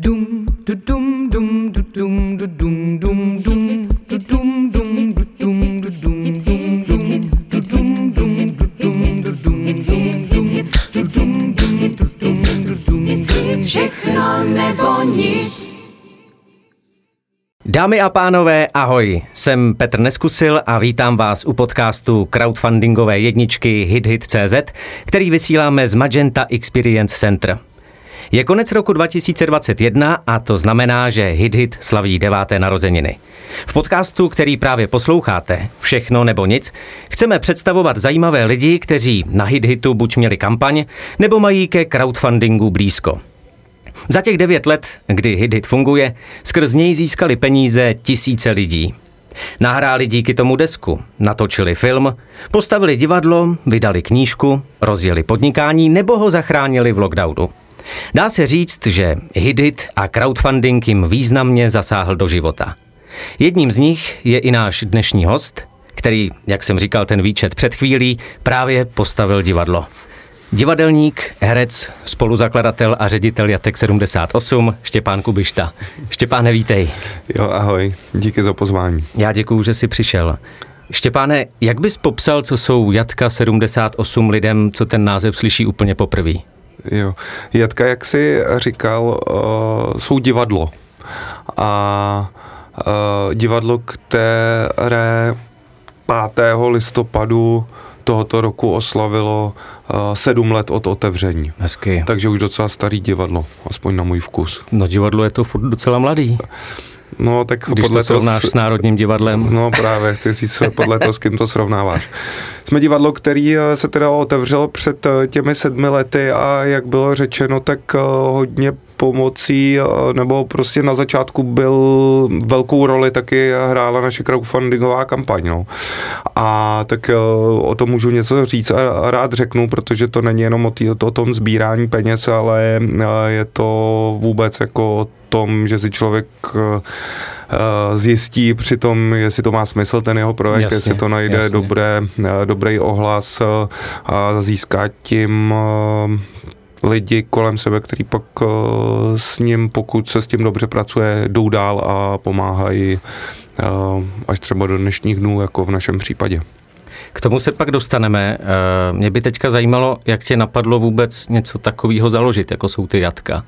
Dum du dum dum du dum du dum dum dum du dum dum du dum du dum dum dum du dum dum du dum du dum dum dum du dum dum du dum du dum dum všechno nebo nic. Dámy a pánové, ahoj, jsem Petr Neskusil a vítám vás u podcastu crowdfundingové jedničky HitHit.cz, který vysíláme z Magenta Experience Center. Je konec roku 2021 a to znamená, že HitHit slaví deváté narozeniny. V podcastu, který právě posloucháte, Všechno nebo nic, chceme představovat zajímavé lidi, kteří na HitHitu buď měli kampaň, nebo mají ke crowdfundingu blízko. Za těch devět let, kdy HitHit funguje, skrz něj získali peníze tisíce lidí. Nahráli díky tomu desku, natočili film, postavili divadlo, vydali knížku, rozjeli podnikání nebo ho zachránili v lockdownu. Dá se říct, že Hidit a crowdfunding jim významně zasáhl do života. Jedním z nich je i náš dnešní host, který, jak jsem říkal ten výčet před chvílí, právě postavil divadlo. Divadelník, herec, spoluzakladatel a ředitel Jatek 78, Štěpán Kubišta. Štěpáne, vítej. Jo, ahoj, díky za pozvání. Já děkuju, že jsi přišel. Štěpáne, jak bys popsal, co jsou Jatka 78 lidem, co ten název slyší úplně poprvé? Jo. Jatka, jak jsi říkal, uh, jsou divadlo. A uh, divadlo, které 5. listopadu tohoto roku oslavilo uh, sedm let od otevření. Hezky. Takže už docela starý divadlo, aspoň na můj vkus. No divadlo je to furt docela mladý. No, tak Když podle to srovnáš s Národním divadlem. No právě, chci říct, podle toho, s kým to srovnáváš. Jsme divadlo, který eh, se teda otevřelo před eh, těmi sedmi lety a jak bylo řečeno, tak eh, hodně pomocí, nebo prostě na začátku byl velkou roli taky hrála naše crowdfundingová kampaň. No. A tak o tom můžu něco říct a rád řeknu, protože to není jenom o, tý, o tom sbírání peněz, ale je to vůbec jako tom, že si člověk zjistí při tom, jestli to má smysl ten jeho projekt, jasně, jestli to najde dobré, dobrý ohlas a získá tím lidi kolem sebe, který pak eh, s ním, pokud se s tím dobře pracuje, jdou dál a pomáhají eh, až třeba do dnešních dnů, jako v našem případě. K tomu se pak dostaneme. Eh, mě by teďka zajímalo, jak tě napadlo vůbec něco takového založit, jako jsou ty jatka.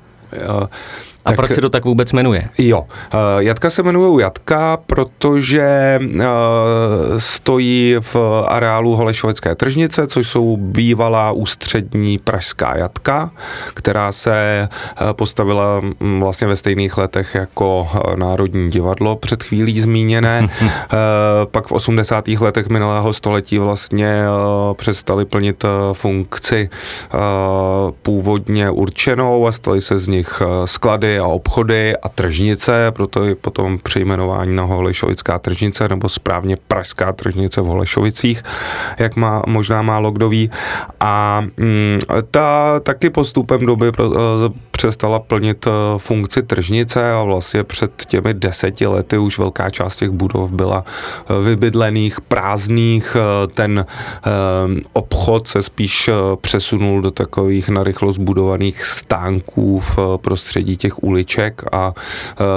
A tak, proč se to tak vůbec jmenuje? Jo, uh, Jatka se jmenuje Jatka, protože uh, stojí v areálu Holešovické tržnice, což jsou bývalá ústřední pražská Jatka, která se uh, postavila um, vlastně ve stejných letech jako Národní divadlo před chvílí zmíněné. pak v 80. letech minulého století vlastně přestali plnit funkci původně určenou a staly se z nich uh, a obchody a tržnice, proto je potom přejmenování na Holešovická tržnice, nebo správně Pražská tržnice v Holešovicích, jak má možná málo kdo ví. A mm, ta taky postupem doby eh, přestala plnit eh, funkci tržnice a vlastně před těmi deseti lety už velká část těch budov byla eh, vybydlených, prázdných. Ten obchod se spíš přesunul do takových narychlo zbudovaných stánků v prostředí těch uliček a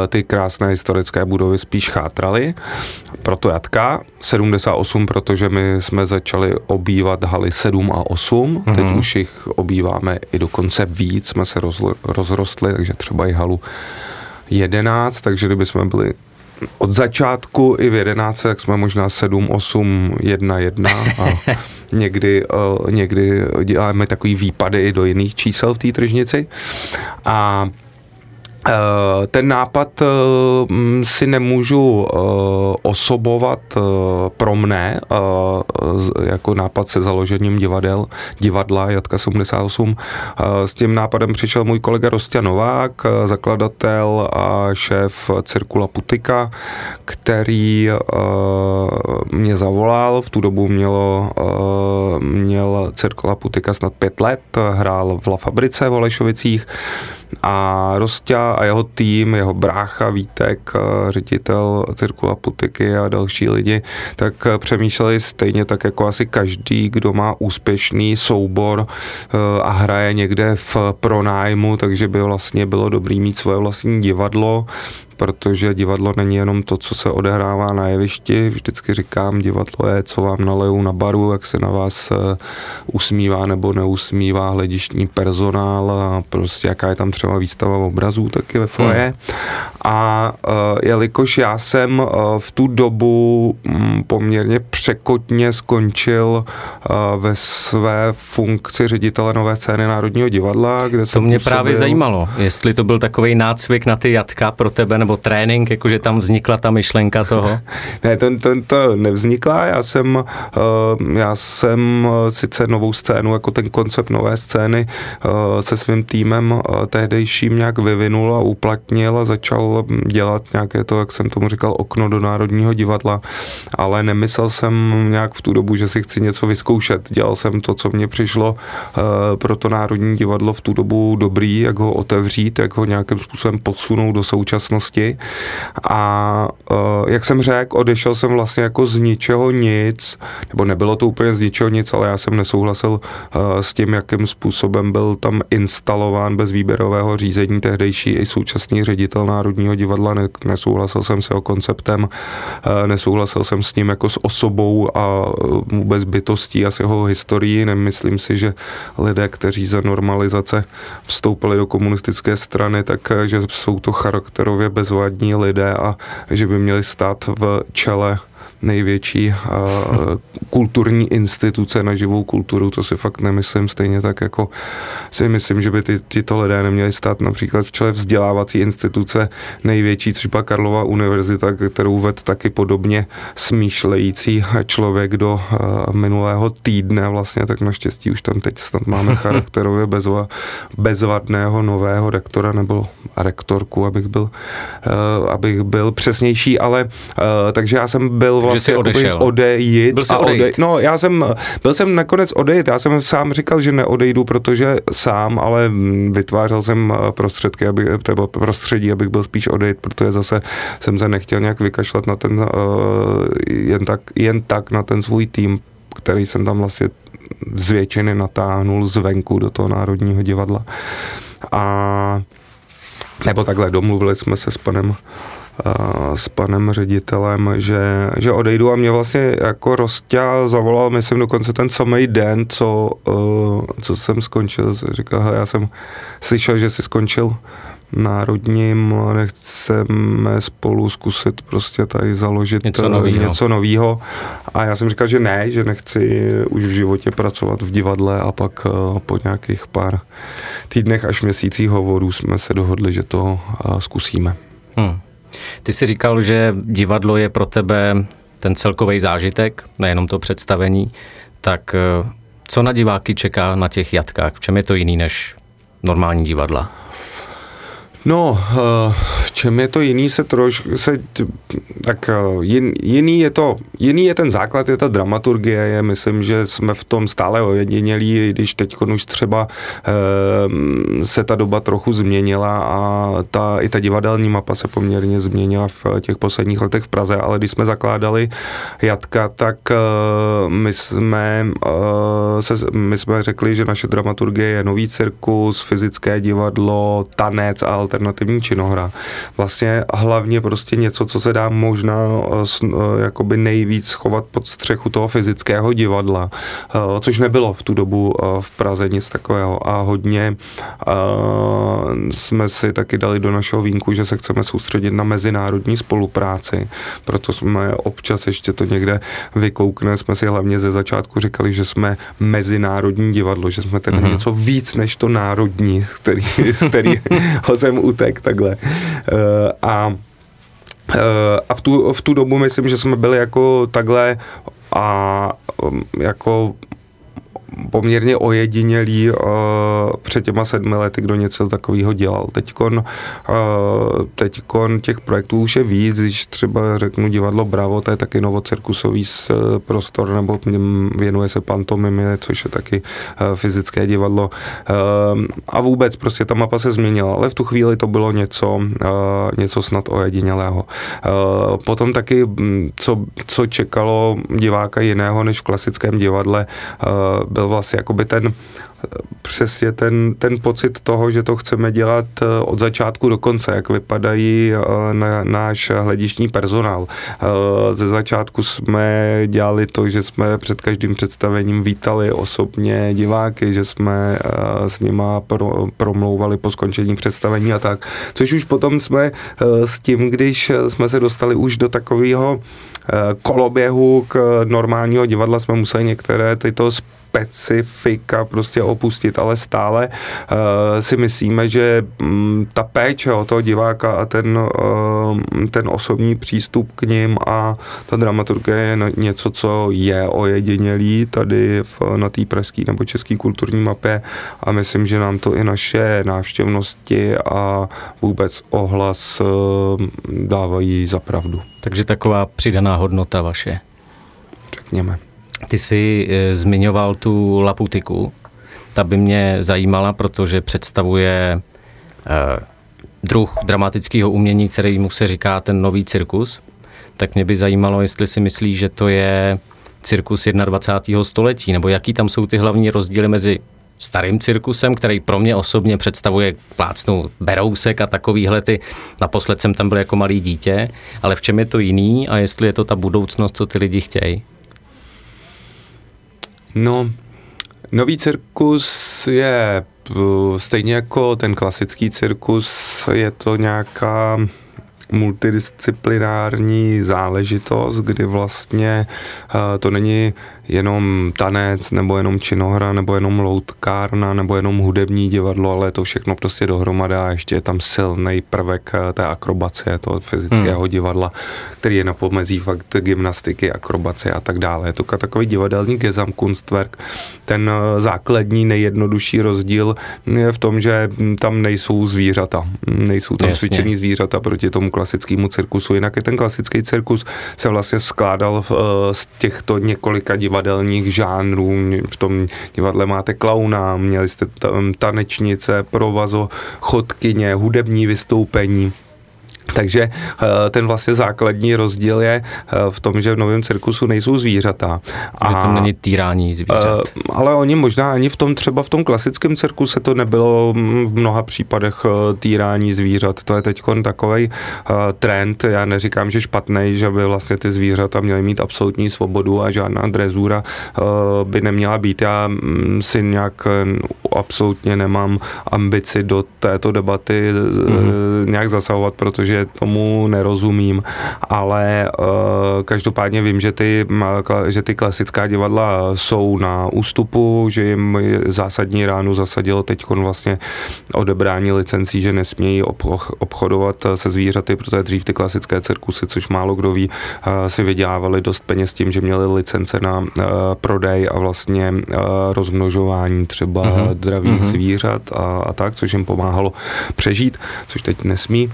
ty krásné historické budovy spíš chátraly. Proto Jatka, 78, protože my jsme začali obývat haly 7 a 8, mm-hmm. teď už jich obýváme i dokonce víc, jsme se rozlo, rozrostli, takže třeba i halu 11, takže kdyby jsme byli od začátku i v 11, tak jsme možná 7, 8, 1, 1 a někdy, uh, někdy děláme takový výpady i do jiných čísel v té tržnici. A Eh, ten nápad eh, si nemůžu eh, osobovat pro mne, jako nápad se založením divadel, divadla Jatka 78. S tím nápadem přišel můj kolega Rostě Novák, zakladatel a šéf Cirkula Putika, který mě zavolal, v tu dobu mělo, měl Cirkula Putika snad pět let, hrál v La Fabrice v Olešovicích, A Rostia a jeho tým, jeho brácha Vítek, ředitel Cirkula Putiky a další lidi, tak přemýšleli stejně tak jako asi každý, kdo má úspěšný soubor a hraje někde v pronájmu, takže by vlastně bylo dobrý mít svoje vlastní divadlo, protože divadlo není jenom to, co se odehrává na jevišti. Vždycky říkám, divadlo je, co vám nalejou na baru, jak se na vás eh, usmívá nebo neusmívá hledištní personál a prostě jaká je tam třeba výstava obrazů taky ve foje. Hmm. A uh, jelikož já jsem uh, v tu dobu um, poměrně překotně skončil ve své funkci ředitele nové scény Národního divadla, kde To mě působil... právě zajímalo, jestli to byl takový nácvik na ty jatka pro tebe nebo trénink, jakože tam vznikla ta myšlenka toho? ne, to, to, to nevznikla, já jsem, uh, já jsem uh, sice novou scénu, jako ten koncept nové scény uh, se svým týmem tehdejším nějak vyvinul a uplatnil a začal dělat nějaké to, jak jsem tomu říkal, okno do Národního divadla, ale nemyslel jsem nějak v tu dobu, že si chci něco vyzkoušet. Dělal jsem to, co mě přišlo pro to Národní divadlo v tu dobu dobrý, jak ho otevřít, jak ho nějakým způsobem podsunout do současnosti společnosti a uh, jak jsem řekl, odešel jsem vlastně jako z ničeho nic, nebo nebylo to úplně z ničeho nic, ale já jsem nesouhlasil uh, s tím, jakým způsobem byl tam instalován bez výběrového řízení tehdejší i současný ředitel Národního divadla, ne, nesouhlasil jsem s jeho konceptem, uh, nesouhlasil jsem s ním jako s osobou a vůbec bytostí a s jeho historií, nemyslím si, že lidé, kteří za normalizace vstoupili do komunistické strany, tak že jsou to charakterově bez bezvadní lidé a že by měli stát v čele největší uh, kulturní instituce na živou kulturu, to si fakt nemyslím, stejně tak jako si myslím, že by ty, tyto lidé neměli stát například v čele vzdělávací instituce největší, třeba Karlova univerzita, kterou ved taky podobně smýšlející člověk do uh, minulého týdne vlastně, tak naštěstí už tam teď snad máme charakterově bezva, bezvadného nového rektora nebo rektorku, abych byl, uh, abych byl přesnější, ale takže já jsem byl vlastně jsi odešel. odejít. Byl jsi odejít. Odej, no, já jsem, byl jsem nakonec odejít, já jsem sám říkal, že neodejdu, protože sám, ale vytvářel jsem eh, prostředky, aby, třeba prostředí, abych byl spíš odejít, protože zase jsem se nechtěl nějak vykašlat na ten, uh, jen tak, jen tak na ten svůj tým, který jsem tam vlastně z většiny natáhnul zvenku do toho Národního divadla. A nebo takhle, domluvili jsme se s panem s panem ředitelem, že, že odejdu a mě vlastně jako Rostia zavolal, myslím dokonce ten samý den, co, co jsem skončil, říkal, já jsem slyšel, že jsi skončil národním, nechceme spolu zkusit prostě tady založit něco novýho. něco novýho. A já jsem říkal, že ne, že nechci už v životě pracovat v divadle a pak po nějakých pár týdnech až měsících hovorů jsme se dohodli, že to zkusíme. Hmm. Ty jsi říkal, že divadlo je pro tebe ten celkový zážitek, nejenom to představení, tak eh, co na diváky čeká na těch jatkách? V čem je to jiný než normální divadla? No, eh, v čem je to jiný se trošku, se, tak eh, jin, jiný je to, jiný je ten základ, je ta dramaturgie, je, myslím, že jsme v tom stále ojedinělí, když teď už třeba e, se ta doba trochu změnila a ta, i ta divadelní mapa se poměrně změnila v těch posledních letech v Praze, ale když jsme zakládali Jatka, tak my jsme, se, my jsme řekli, že naše dramaturgie je nový cirkus, fyzické divadlo, tanec a alternativní činohra. Vlastně hlavně prostě něco, co se dá možná eh, eh, jakoby nejvíc schovat pod střechu toho fyzického divadla, eh, což nebylo v tu dobu v Praze nic takového a hodně jsme si taky dali do našeho vínku, že se chceme soustředit na mezinárodní spolupráci, proto jsme občas ještě to někde vykoukne, jsme si hlavně ze začátku říkali, že jsme mezinárodní divadlo, že jsme tedy mm-hmm. něco víc než to národní, který, z kterého jsem utek takhle. Eh, a eh, a v tu, v tu dobu myslím, že jsme byli jako takhle a um, jako poměrně ojedinělý uh, před těma sedmi lety, kdo něco takového dělal. Teďkon, uh, teďkon těch projektů už je víc, když třeba řeknu divadlo Bravo, to je taky novocirkusový prostor, nebo věnuje se pantomimě, což je taky uh, fyzické divadlo. Uh, a vůbec prostě ta mapa se změnila, ale v tu chvíli to bylo něco, uh, něco snad ojedinělého. Uh, potom taky, co, co čekalo diváka jiného než v klasickém divadle, uh, byl vlastně jakoby ten přesně ten, ten pocit toho, že to chceme dělat eh, od začátku do konce, jak vypadají eh, na, náš hledištní personál. Eh, ze začátku jsme dělali to, že jsme před každým představením vítali osobně diváky, že jsme s nima pro, promlouvali po skončení představení a tak. Což už potom jsme s tím, když jsme se dostali už do takového koloběhu k normálního divadla, jsme museli některé tyto specifika prostě opustit, ale stále uh, si myslíme, že um, ta péče o toho diváka a ten, uh, ten osobní přístup k ním a ta dramaturgie je něco, co je ojedinělý tady v, na té pražské nebo české kulturní mapě a myslím, že nám to i naše návštěvnosti a vůbec ohlas uh, dávají za pravdu. Takže taková přidaná hodnota vaše. Řekněme. Ty jsi e, zmiňoval tu Laputiku. Ta by mě zajímala, protože představuje e, druh dramatického umění, který mu se říká ten nový cirkus. Tak mě by zajímalo, jestli si myslíš, že to je cirkus 21. století, nebo jaký tam jsou ty hlavní rozdíly mezi starým cirkusem, který pro mě osobně představuje plácnu berousek a takovýhle ty. Naposled jsem tam byl jako malý dítě, ale v čem je to jiný a jestli je to ta budoucnost, co ty lidi chtějí? No, nový cirkus je eh, stejně jako ten klasický cirkus, je to nějaká multidisciplinární záležitost, kdy vlastně uh, to není jenom tanec, nebo jenom činohra, nebo jenom loutkárna, nebo jenom hudební divadlo, ale je to všechno prostě dohromady a ještě je tam silný prvek eh, té akrobacie, toho fyzického hmm. divadla, který je na pomezí fakt gymnastiky, akrobacie a tak dále. Je to takový divadelní Gesamtkunstwerk. Ten eh, základní nejjednodušší rozdíl je v tom, že tam nejsou zvířata. Nejsou tam Jasně. cvičení zvířata proti tomu klasickému cirkusu. Jinak je ten klasický cirkus se vlastně skládal v, eh, z těchto několika divadel divadelních žánrů. V tom divadle máte klauna, měli jste tanečnice, provazo, chodkyně, hudební vystoupení. Takže eh, ten vlastně základní rozdíl je eh, v tom, že v novém cirkusu nejsou zvířata. A, že tam není týrání zvířat. Eh, ale oni možná ani v tom, třeba v tom klasickém cirkuse to nebylo mm, v mnoha případech týrání zvířat. To je teď takový trend. Já neříkám, že špatný, že by vlastně ty zvířata měly mít absolutní svobodu a žádná drezura by neměla být. Já mm, si nějak absolutně nemám ambici do této debaty mm-hmm. nějak zasahovat, protože že tomu nerozumím, ale uh, každopádně vím, že ty, že ty klasická divadla jsou na ústupu, že jim zásadní ránu zasadilo teď vlastně odebrání licencí, že nesmějí obchodovat se zvířaty, protože dřív ty klasické cirkusy, což málo kdo ví, uh, si vydělávali dost peněz tím, že měli licence na prodej a vlastně rozmnožování třeba uh-huh. dravých uh-huh. zvířat a, a tak, což jim pomáhalo přežít, což teď nesmí.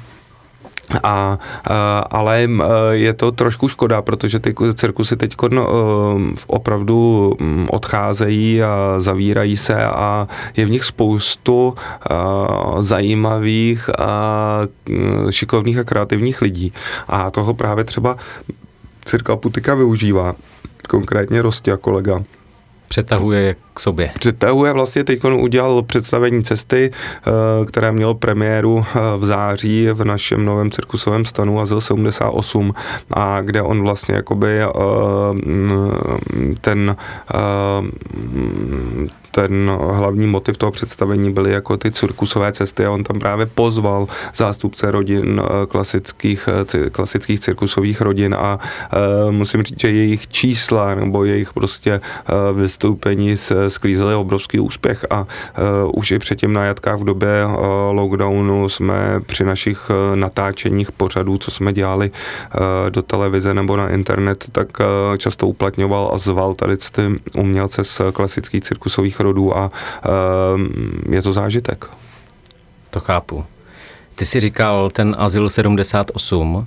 A, ale je to trošku škoda, protože ty cirkusy teď no, opravdu odcházejí a zavírají se a je v nich spoustu zajímavých a šikovných a kreativních lidí. A toho právě třeba Cirka Putika využívá, konkrétně Rostě kolega přetahuje k sobě. Přetahuje vlastně teď udělal představení cesty, eh, které mělo premiéru eh, v září v našem novém cirkusovém stanu Azyl 78 a kde on vlastně jakoby eh, ten ten hlavní motiv toho představení byly jako ty cirkusové cesty a on tam právě pozval zástupce rodin eh, klasických, eh, klasických cirkusových rodin a uh, musím říct, že jejich čísla nebo jejich prostě uh, vystoupení sklízely obrovský úspěch a už i předtím na Jatkách v době lockdownu jsme při našich natáčeních pořadů, co jsme dělali do televize nebo na internet, tak často uplatňoval a zval tady ty umělce z klasických cirkusových rodů a uh, je to zážitek. To chápu. Ty jsi říkal ten Azyl 78, uh,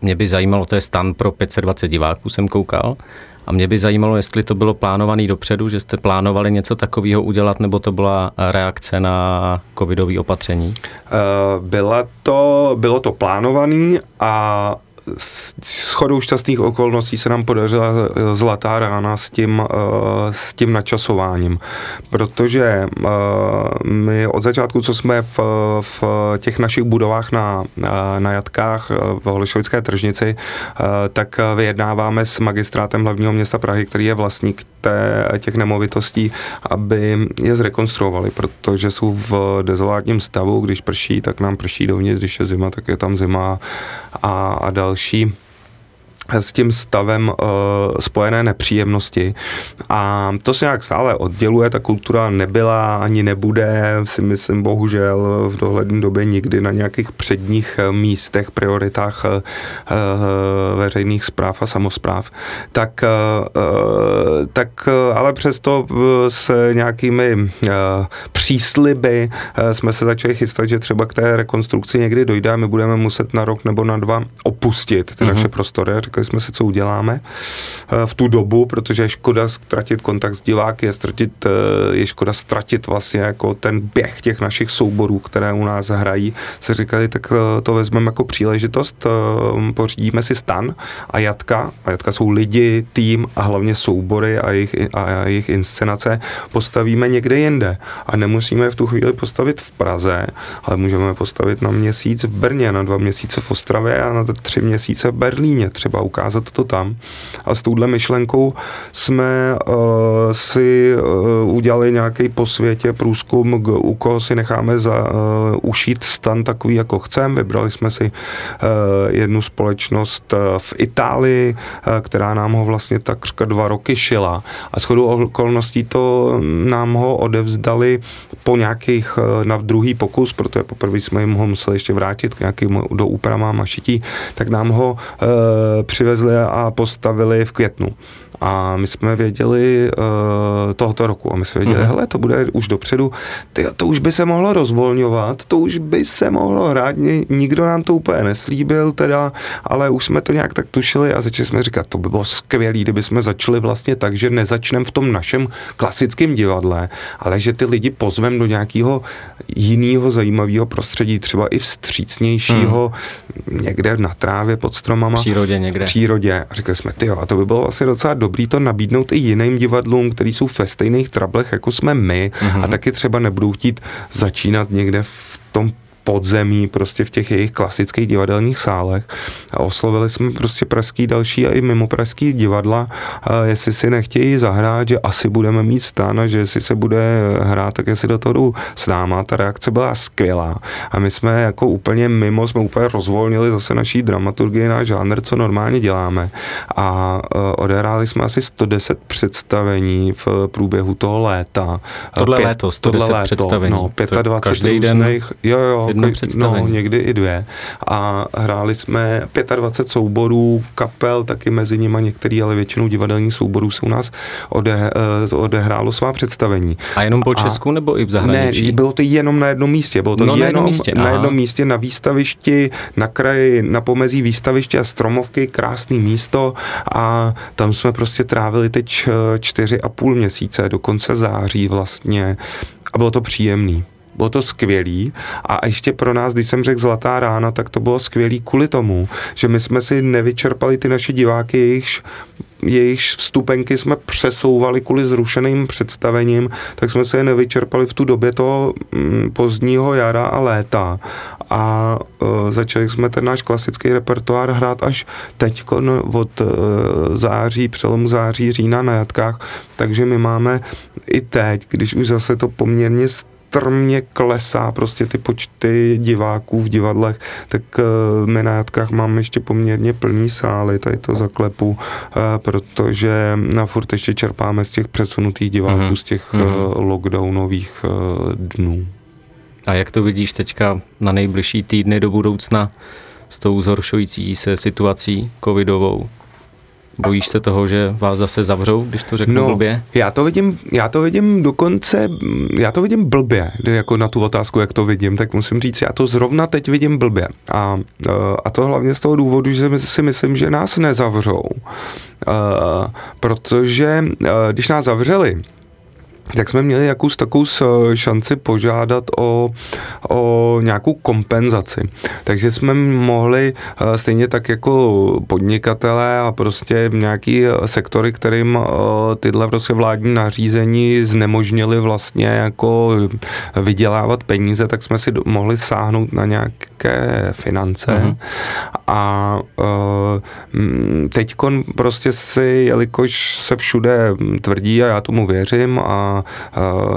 mě by zajímalo, to je stan pro 520 diváků, jsem koukal, a mě by zajímalo, jestli to bylo plánované dopředu, že jste plánovali něco takového udělat, nebo to byla reakce na covidové opatření? Byla to, bylo to plánované a s chodou šťastných okolností se nám podařila eh, zlatá rána s tím, eh, s tím načasováním, protože eh, my od začátku, co jsme v, v těch našich budovách na, na Jatkách v Holešovické tržnici, tak vyjednáváme s magistrátem hlavního města Prahy, který je vlastník té, těch nemovitostí, aby je zrekonstruovali, protože jsou v dezolátním stavu, když prší, tak nám prší dovnitř, když je zima, tak je tam zima a, a další s tím stavem uh, spojené nepříjemnosti. A to se nějak stále odděluje, ta kultura nebyla ani nebude, si myslím, bohužel v dohledné době nikdy na nějakých předních eh, místech, prioritách uh, veřejných zpráv a samozpráv. Tak, uh, tak uh, ale přesto s nějakými uh, přísliby uh, jsme se začali chystat, že třeba k té rekonstrukci někdy dojde a my budeme muset na rok nebo na dva opustit ty uh-huh. naše prostory. Říkali jsme si, co uděláme eh, v tu dobu, protože je škoda ztratit kontakt s diváky, je, ztratit, eh, je škoda ztratit vlastně jako ten běh těch našich souborů, které u nás hrají. Se říkali, tak eh, to vezmeme jako příležitost, pořídíme si stan a jatka, a jatka jsou lidi, tým a hlavně soubory a jejich, a jejich inscenace postavíme někde jinde. A nemusíme v tu chvíli postavit v Praze, ale můžeme postavit na měsíc v Brně, na dva měsíce v Ostravě a na tři měsíce v Berlíně třeba ukázat to tam. A s touhle myšlenkou jsme uh, si uh, udělali nějaký po světě průzkum, u koho si necháme za, uh, ušít stan takový, jako chceme. Vybrali jsme si uh, jednu společnost uh, v Itálii, uh, která nám ho vlastně takřka dva roky šila. A shodou okolností to nám ho odevzdali po nějakých, uh, na druhý pokus, protože poprvé jsme jim ho museli ještě vrátit k nějakým do úpravám a šití, tak nám ho uh, přivezli a postavili v květnu. A my jsme věděli uh, tohoto roku a my jsme věděli, mm-hmm. hele, to bude už dopředu, ty, to už by se mohlo rozvolňovat, to už by se mohlo hrát, nikdo nám to úplně neslíbil teda, ale už jsme to nějak tak tušili a začali jsme říkat, to by bylo skvělé, kdyby jsme začali vlastně tak, že nezačneme v tom našem klasickém divadle, ale že ty lidi pozvem do nějakého jiného zajímavého prostředí, třeba i vstřícnějšího, mm. někde na trávě pod stromama. V přírodě někde. V přírodě. A říkali jsme, ty a to by bylo vlastně docela dobrý to nabídnout i jiným divadlům, který jsou ve stejných trablech, jako jsme my mm-hmm. a taky třeba nebudou chtít začínat někde v tom podzemí, prostě v těch jejich klasických divadelních sálech. A oslovili jsme prostě pražský další a i mimo pražský divadla, jestli si nechtějí zahrát, že asi budeme mít stan a že jestli se bude hrát, tak jestli do toho jdu s náma. Ta reakce byla skvělá. A my jsme jako úplně mimo, jsme úplně rozvolnili zase naší dramaturgii, náš žánr, co normálně děláme. A uh, odehráli jsme asi 110 představení v průběhu toho léta. Tohle Pět, léto, 110 tohle léto, představení. No, 25 každý různých, den, jo, jo, jedno představení. No, někdy i dvě. A hráli jsme 25 souborů, kapel, taky mezi nimi některý, ale většinou divadelních souborů se u nás ode, eh, odehrálo svá představení. A jenom po Česku a, nebo i v zahraničí? Ne, bylo to jenom na jednom místě. Bylo to no, jenom na jednom místě, na jednom místě na výstavišti, na kraji, na pomezí výstaviště a stromovky, krásný místo a tam jsme prostě trávili teď eh, čtyři a půl měsíce, do konce září vlastně a bylo to příjemný bylo to skvělý a ještě pro nás, když jsem řekl Zlatá rána, tak to bylo skvělý kvůli tomu, že my jsme si nevyčerpali ty naše diváky, jejichž jejich vstupenky jsme přesouvali kvůli zrušeným představením, tak jsme se je nevyčerpali v tu době toho mm, pozdního jara a léta. A začali jsme ten náš klasický repertoár hrát až teď od září, přelomu září, října na jatkách, takže my máme i teď, když už zase to poměrně strmě klesá prostě ty počty diváků v divadlech, tak my na Jatkách máme ještě poměrně plný sály, tady to zaklepu, uh, protože na furt ještě čerpáme z těch přesunutých diváků, mm-hmm. z těch uh, lockdownových dnů. A jak to vidíš teďka na nejbližší týdny do budoucna s tou zhoršující se situací covidovou? Bojíš se toho, že vás zase zavřou, když to řeknu no, blbě? Já to vidím, já to vidím dokonce, já to vidím blbě, jako na tu otázku, jak to vidím, tak musím říct, já to zrovna teď vidím blbě. A, a to hlavně z toho důvodu, že si myslím, že nás nezavřou. Protože když nás zavřeli, tak jsme měli jakous takovou šanci požádat o, o nějakou kompenzaci. Takže jsme mohli eh, stejně tak jako podnikatelé a prostě nějaký eh, sektory, kterým eh, tyhle prostě vládní nařízení znemožnili vlastně jako vydělávat peníze, tak jsme si mohli sáhnout na nějaké finance. Uh-huh. A teď prostě si, jelikož se všude tvrdí a já tomu věřím a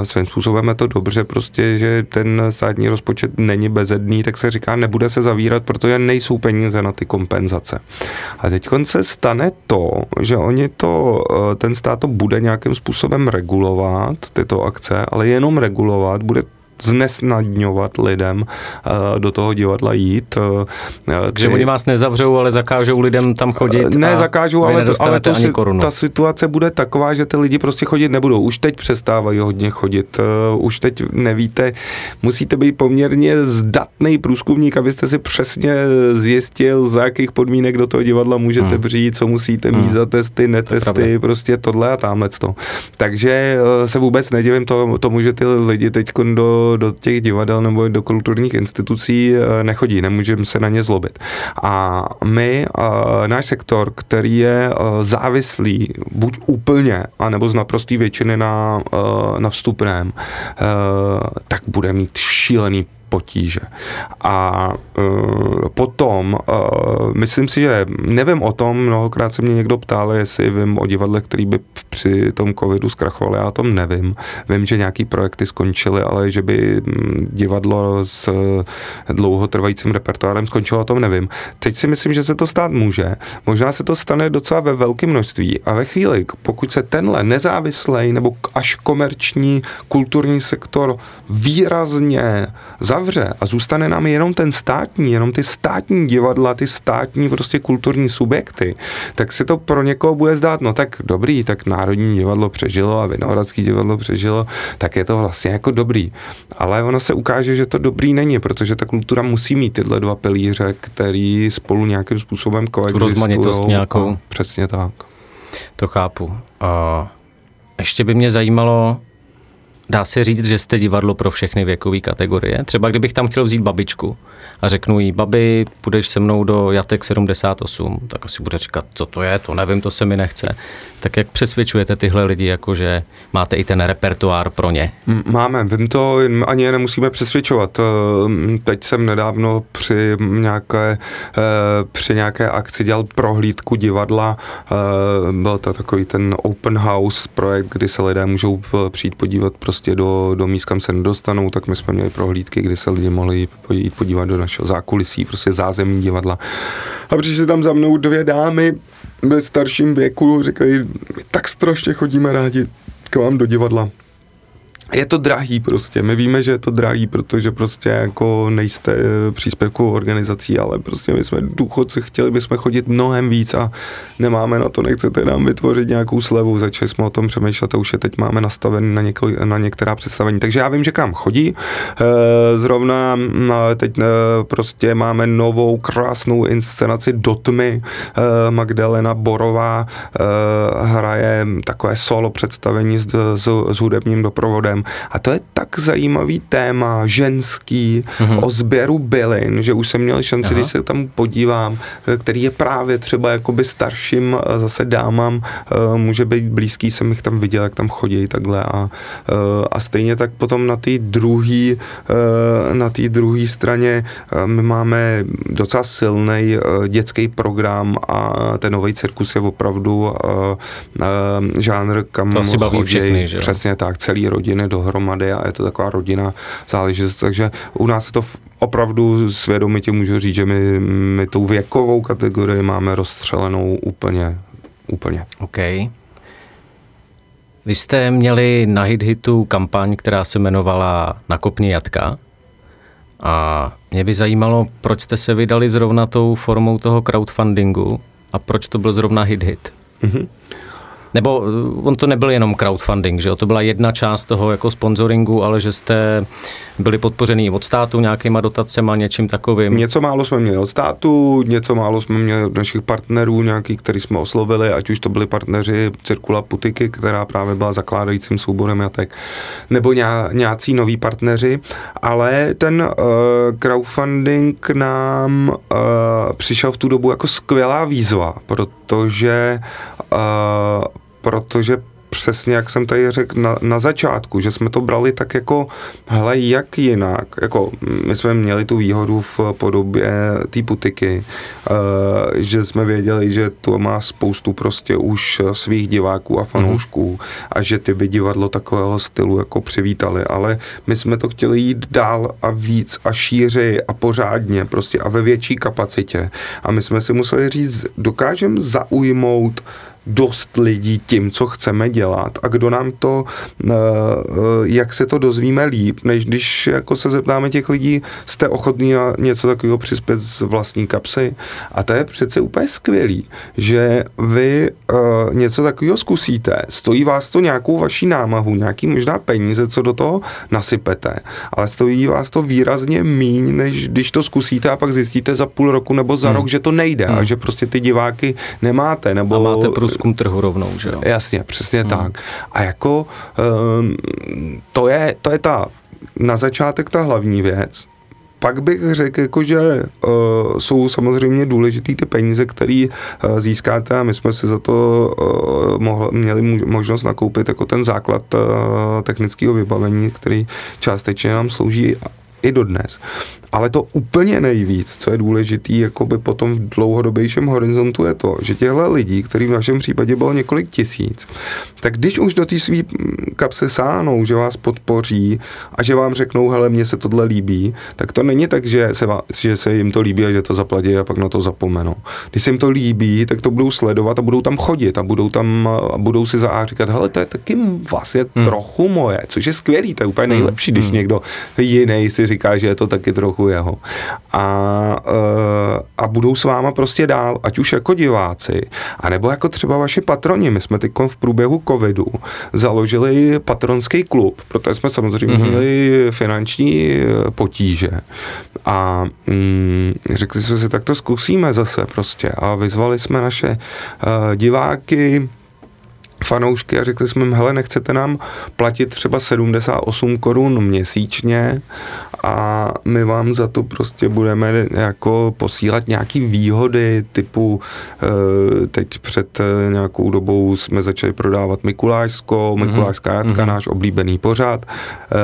svým způsobem je to dobře prostě, že ten státní rozpočet není bezedný, tak se říká, nebude se zavírat, protože nejsou peníze na ty kompenzace. A teď se stane to, že oni to, e, ten stát to bude nějakým způsobem regulovat, tyto akce, ale jenom regulovat, bude znesnadňovat lidem uh, do toho divadla jít. Uh, Takže oni vás nezavřou, ale zakážou lidem tam chodit Ne, zakážou, ale, ale to si, ta situace bude taková, že ty lidi prostě chodit nebudou. Už teď přestávají hodně chodit. Uh, už teď nevíte, musíte být poměrně zdatný průzkumník, abyste si přesně zjistil, za jakých podmínek do toho divadla můžete hmm. přijít, co musíte mít hmm. za testy, netesty, to prostě tohle a tamhle to. Takže se vůbec nedivím to, tomu, že ty lidi teď do do, těch divadel nebo do kulturních institucí eh, nechodí, nemůžeme se na ně zlobit. A my, eh, náš sektor, který je eh, závislý buď úplně, anebo z naprostý většiny na, na vstupném, tak bude mít šílený potíže. A uh, potom, uh, myslím si, že nevím o tom, mnohokrát se mě někdo ptal, jestli vím o divadle, který by při tom covidu zkrachovali, já o tom nevím. Vím, že nějaký projekty skončily, ale že by divadlo s dlouhotrvajícím repertoárem skončilo, o tom nevím. Teď si myslím, že se to stát může. Možná se to stane docela ve velkém množství. A ve chvíli, pokud se tenhle nezávislý nebo až komerční kulturní sektor výrazně zavře, zavře a zůstane nám jenom ten státní, jenom ty státní divadla, ty státní prostě kulturní subjekty, tak si to pro někoho bude zdát, no tak dobrý, tak Národní divadlo přežilo a Vinohradský divadlo přežilo, tak je to vlastně jako dobrý. Ale ono se ukáže, že to dobrý není, protože ta kultura musí mít tyhle dva pilíře, který spolu nějakým způsobem koexistují. Tu rozmanitost nějakou. Přesně tak. To chápu. A ještě by mě zajímalo, Dá se říct, že jste divadlo pro všechny věkové kategorie? Třeba kdybych tam chtěl vzít babičku a řeknu jí, babi, půjdeš se mnou do Jatek 78, tak asi bude říkat, co to je, to nevím, to se mi nechce. Tak jak přesvědčujete tyhle lidi, jako že máte i ten repertoár pro ně? Máme, vím to, ani je nemusíme přesvědčovat. Eh, teď jsem nedávno při nějaké, eh, při nějaké akci dělal prohlídku divadla. Eh, byl to takový ten open house projekt, kdy se lidé můžou přijít podívat prostě do, do míst, kam se nedostanou, tak my jsme měli prohlídky, kdy se lidi mohli jít podívat do našeho zákulisí, prostě zázemí divadla. A přišli tam za mnou dvě dámy ve starším věku, říkají, tak strašně chodíme rádi k vám do divadla je to drahý prostě, my víme, že je to drahý, protože prostě jako nejste příspěvkovou organizací, ale prostě my jsme důchodci, chtěli bychom chodit mnohem víc a nemáme na to, nechcete nám vytvořit nějakou slevu, začali jsme o tom přemýšlet a už je teď máme nastavený na, několik, na některá představení, takže já vím, že k nám chodí, e, zrovna teď e, prostě máme novou krásnou inscenaci do tmy, Magdalena Borová hraje takové solo představení s, s, s hudebním doprovodem světem. A to je tak zajímavý téma, ženský, mm-hmm. o sběru bylin, že už jsem měl šanci, Aha. když se tam podívám, který je právě třeba jakoby starším zase dámám, může být blízký, jsem jich tam viděl, jak tam chodí takhle a, a stejně tak potom na té druhé na té druhé straně my máme docela silný dětský program a ten nový cirkus je opravdu žánr, kam to asi baví všechny, že přesně tak, celý rodiny dohromady a je to taková rodina záležitost, takže u nás je to opravdu svědomitě můžu říct, že my, my tou věkovou kategorii máme rozstřelenou úplně, úplně. OK. Vy jste měli na hit-hitu kampaň, která se jmenovala Nakopni Jatka. A mě by zajímalo, proč jste se vydali zrovna tou formou toho crowdfundingu a proč to byl zrovna hit-hit. Mm-hmm. Nebo eh, on to nebyl jenom crowdfunding, že jo? To byla jedna část toho jako sponsoringu, ale že jste byli podpořený od státu nějakýma dotacema, něčím takovým. Něco málo jsme měli od státu, něco málo jsme měli od našich partnerů, nějaký, který jsme oslovili, ať už to byli partneři Cirkula Putiky, která právě byla zakládajícím souborem jatek, nebo nějací noví partneři, ale ten uh, crowdfunding nám uh, přišel v tu dobu jako skvělá výzva, protože uh, protože přesně, jak jsem tady řekl na, na začátku, že jsme to brali tak jako, hele, jak jinak, jako my jsme měli tu výhodu v podobě té putiky, uh, že jsme věděli, že to má spoustu prostě už svých diváků a fanoušků mm-hmm. a že ty by divadlo takového stylu jako přivítali, ale my jsme to chtěli jít dál a víc a šíři a pořádně prostě a ve větší kapacitě a my jsme si museli říct, dokážeme zaujmout dost lidí tím, co chceme dělat a kdo nám to, eh, eh, jak se to dozvíme líp, než když jako se zeptáme těch lidí, jste ochotní na něco takového přispět z vlastní kapsy a to je přece úplně skvělý, že vy uh, něco takového zkusíte, stojí vás to nějakou vaší námahu, nějaký možná peníze, co do toho nasypete, ale stojí vás to výrazně míň, než když to zkusíte a pak zjistíte za půl roku nebo za hmm. rok, že to nejde hmm. a že prostě ty diváky nemáte, nebo... A máte průzkum trhu rovnou, že jo? Jasně, přesně hmm. tak. A jako um, to, je, to je ta na začátek ta hlavní věc. Pak bych řekl, jako, že uh, jsou samozřejmě důležitý ty peníze, které uh, získáte a my jsme si za to uh, mohli, měli možnost nakoupit jako ten základ uh, technického vybavení, který částečně nám slouží i dodnes. Ale to úplně nejvíc, co je důležitý jakoby potom v dlouhodobějším horizontu je to, že těchto lidí, který v našem případě bylo několik tisíc, tak když už do té své kapsy sáhnou, že vás podpoří a že vám řeknou, hele, mně se tohle líbí, tak to není tak, že se, že se jim to líbí a že to zaplatí a pak na to zapomenou. Když se jim to líbí, tak to budou sledovat a budou tam chodit a budou tam a budou si za a říkat, hele, to je taky vlastně hmm. trochu moje, což je skvělý, to je úplně hmm. nejlepší, když hmm. někdo jiný si říká, že je to taky trochu jeho. A, uh, a budou s váma prostě dál, ať už jako diváci, anebo jako třeba vaši patroni. My jsme teď v průběhu covidu založili patronský klub, protože jsme samozřejmě mm-hmm. měli finanční eh, potíže. A mm, řekli jsme si, tak to zkusíme zase prostě. A vyzvali jsme naše uh, diváky, fanoušky a řekli jsme jim, hele, nechcete nám platit třeba 78 korun měsíčně a my vám za to prostě budeme jako posílat nějaký výhody typu eh, teď před eh, nějakou dobou jsme začali prodávat Mikulášsko, mhm. Mikulášská jatka, mm-hmm. náš oblíbený pořád eh,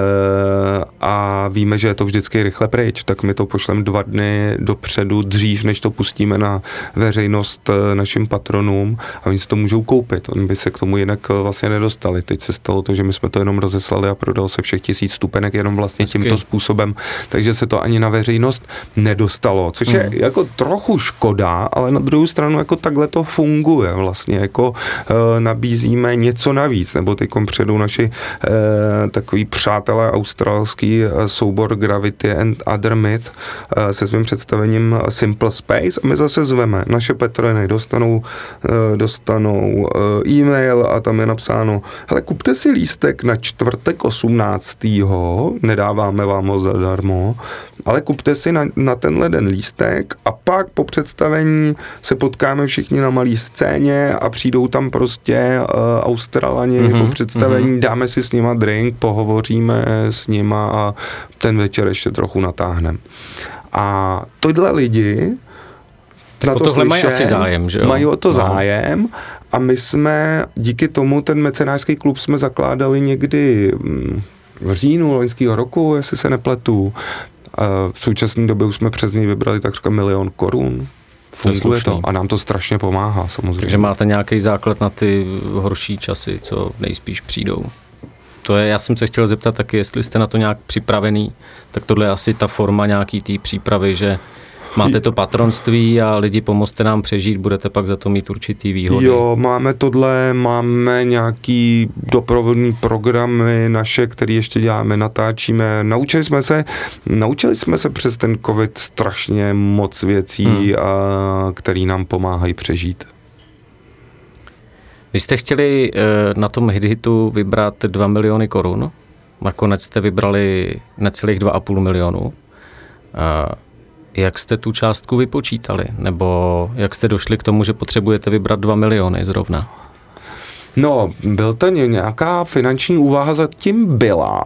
a víme, že je to vždycky rychle pryč, tak my to pošleme dva dny dopředu, dřív, než to pustíme na veřejnost našim patronům a oni si to můžou koupit, oni by se k tomu jinak vlastně nedostali. Teď se stalo to, že my jsme to jenom rozeslali a prodal se všech tisíc stupenek jenom vlastně Hezky. tímto způsobem takže se to ani na veřejnost nedostalo, což je mm. jako trochu škoda, ale na druhou stranu jako takhle to funguje vlastně, jako e, nabízíme něco navíc, nebo teď předou naši e, takový přátelé australský e, soubor Gravity and Other Myth e, se svým představením Simple Space a my zase zveme naše Petrony, dostanou, e, dostanou e, e-mail a tam je napsáno, hele, kupte si lístek na čtvrtek 18. nedáváme vám ho za zadarmo, ale kupte si na, na tenhle den lístek a pak po představení se potkáme všichni na malé scéně a přijdou tam prostě uh, Australani mm-hmm, po představení, mm-hmm. dáme si s nima drink, pohovoříme s nima a ten večer ještě trochu natáhneme. A tohle lidi tak na to tohle slyšen, mají asi zájem, že jo? Mají o to no. zájem a my jsme díky tomu ten mecenářský klub jsme zakládali někdy mm, v říjnu loňského roku, jestli se nepletu. V současné době už jsme přes něj vybrali takřka milion korun. Funguje to, to a nám to strašně pomáhá samozřejmě. Takže máte nějaký základ na ty horší časy, co nejspíš přijdou. To je, já jsem se chtěl zeptat taky, jestli jste na to nějak připravený, tak tohle je asi ta forma nějaký té přípravy, že Máte to patronství a lidi pomozte nám přežít, budete pak za to mít určitý výhody. Jo, máme tohle, máme nějaký doprovodný programy naše, které ještě děláme, natáčíme. Naučili jsme se, naučili jsme se přes ten covid strašně moc věcí, hmm. a, který nám pomáhají přežít. Vy jste chtěli eh, na tom hitu vybrat 2 miliony korun, nakonec jste vybrali necelých 2,5 milionu. Jak jste tu částku vypočítali? Nebo jak jste došli k tomu, že potřebujete vybrat 2 miliony zrovna? No, byl to nějaká finanční úvaha zatím byla,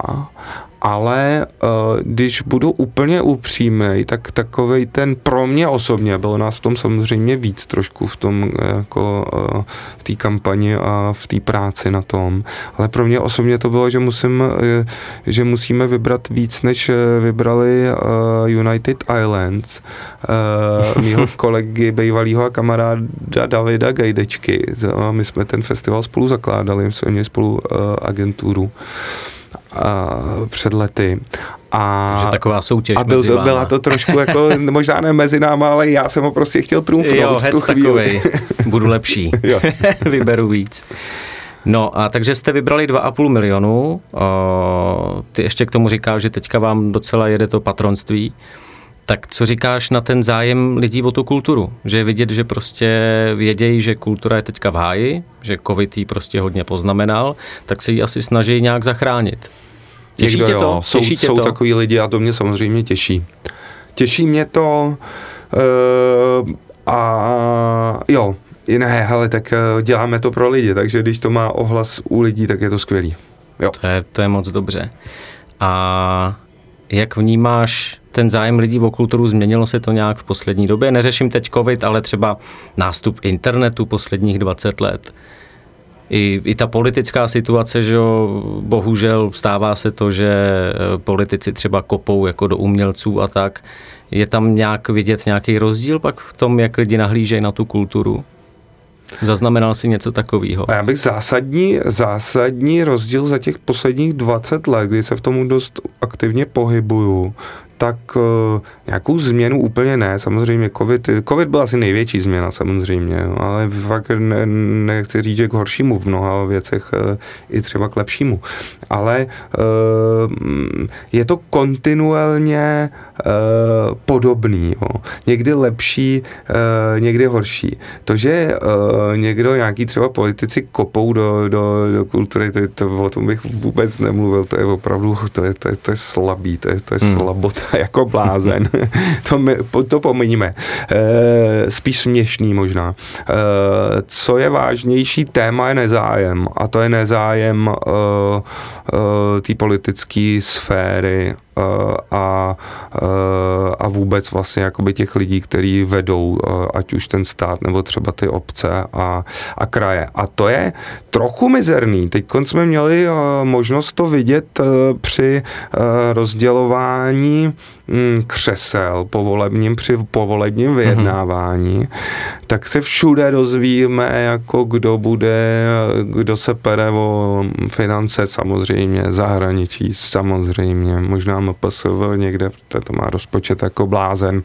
ale uh, když budu úplně upřímný, tak takový ten pro mě osobně, bylo nás v tom samozřejmě víc trošku v tom jako uh, v té kampani a v té práci na tom, ale pro mě osobně to bylo, že musím, uh, že musíme vybrat víc, než vybrali uh, United Islands, uh, mýho kolegy, bývalého kamaráda Davida Gajdečky. My jsme ten festival spolu zakládali, jsme měli spolu uh, před lety. A, Takže taková soutěž a byl mezi to, byla to trošku jako, možná ne mezi náma, ale já jsem ho prostě chtěl trumfnout jo, v tu chvíli. budu lepší, vyberu víc. No a takže jste vybrali 2,5 milionu, o, ty ještě k tomu říkáš, že teďka vám docela jede to patronství. Tak co říkáš na ten zájem lidí o tu kulturu? Že je vidět, že prostě vědějí, že kultura je teďka v háji, že covid jí prostě hodně poznamenal, tak se ji asi snaží nějak zachránit. Těší Někdo tě to? Jo. Jsou, těší jsou to? takový lidi a to mě samozřejmě těší. Těší mě to uh, a jo, ne, hele, tak uh, děláme to pro lidi, takže když to má ohlas u lidí, tak je to skvělý. Jo. To je, to je moc dobře. A jak vnímáš ten zájem lidí o kulturu, změnilo se to nějak v poslední době? Neřeším teď covid, ale třeba nástup internetu posledních 20 let. I, i ta politická situace, že jo, bohužel stává se to, že eh, politici třeba kopou jako do umělců a tak. Je tam nějak vidět nějaký rozdíl pak v tom, jak lidi nahlížejí na tu kulturu? Zaznamenal si něco takového? Já bych zásadní, zásadní rozdíl za těch posledních 20 let, kdy se v tomu dost aktivně pohybuju, tak uh, nějakou změnu úplně ne, samozřejmě COVID, COVID byl asi největší změna samozřejmě, ale fakt ne, nechci říct, že k horšímu v mnoha věcech uh, i třeba k lepšímu, ale uh, je to kontinuálně uh, podobný, jo. někdy lepší, uh, někdy horší. To, že uh, někdo, nějaký třeba politici kopou do, do, do kultury, to, to, o tom bych vůbec nemluvil, to je opravdu, to je, to je, to je slabý, to je, to je hmm. slabota jako blázen. to, my, to pominíme. E, spíš směšný možná. E, co je vážnější téma je nezájem. A to je nezájem e, e, té politické sféry a, a vůbec vlastně jakoby těch lidí, kteří vedou, ať už ten stát nebo třeba ty obce a, a kraje. A to je trochu mizerný. Teď jsme měli možnost to vidět při rozdělování křesel povolebním při povolebním mhm. vyjednávání, mm-hmm. tak se všude dozvíme, jako kdo bude, kdo se pere o finance samozřejmě, zahraničí samozřejmě, možná MPSV někde, protože to má rozpočet jako blázen.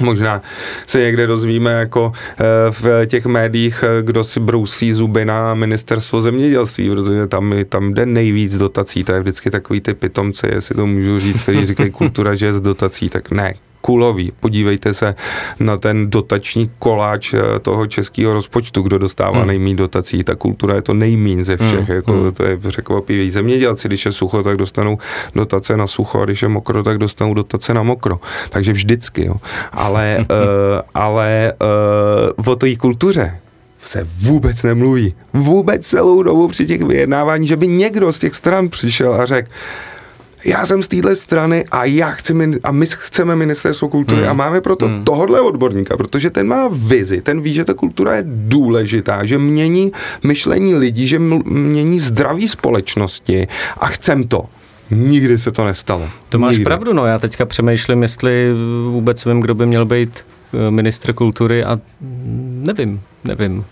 Možná se někde dozvíme jako eh, v těch médiích, eh, kdo si brousí zuby na ministerstvo zemědělství, protože tam, tam jde nejvíc dotací, to je vždycky takový ty pitomce, jestli to můžu říct, který říkají kultura, že je z dotací, tak ne, kulový. Podívejte se na ten dotační koláč eh, toho českého rozpočtu, kdo dostává hmm. nejmín dotací. Ta kultura je to nejmín ze všech. Hmm. Jako, hmm. To je překvapivý. Zemědělci, když je sucho, tak dostanou dotace na sucho a když je mokro, tak dostanou dotace na mokro. Takže vždycky. Jo. Ale, uh, ale uh, o té kultuře se vůbec nemluví. Vůbec celou dobu při těch vyjednávání, že by někdo z těch stran přišel a řekl, já jsem z téhle strany a já chci a my chceme ministerstvo kultury hmm. a máme proto hmm. tohodle odborníka, protože ten má vizi, ten ví, že ta kultura je důležitá, že mění myšlení lidí, že mění zdraví společnosti a chcem to. Nikdy se to nestalo. To máš Nikdy. pravdu, no já teďka přemýšlím, jestli vůbec vím, kdo by měl být eh, ministr kultury a nevím, nevím.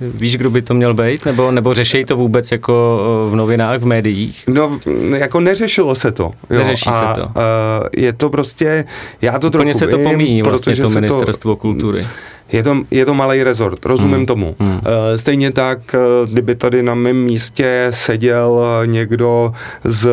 Víš, kdo by to měl být? Nebo, nebo řeší to vůbec jako v novinách, v médiích? No, jako neřešilo se to. Jo. Neřeší a, se to. Uh, je to prostě, já to Úplně trochu se to pomíjí vlastně to ministerstvo to, kultury. Je to, je to malý rezort, rozumím hmm. tomu. Hmm. Stejně tak, kdyby tady na mém místě seděl někdo z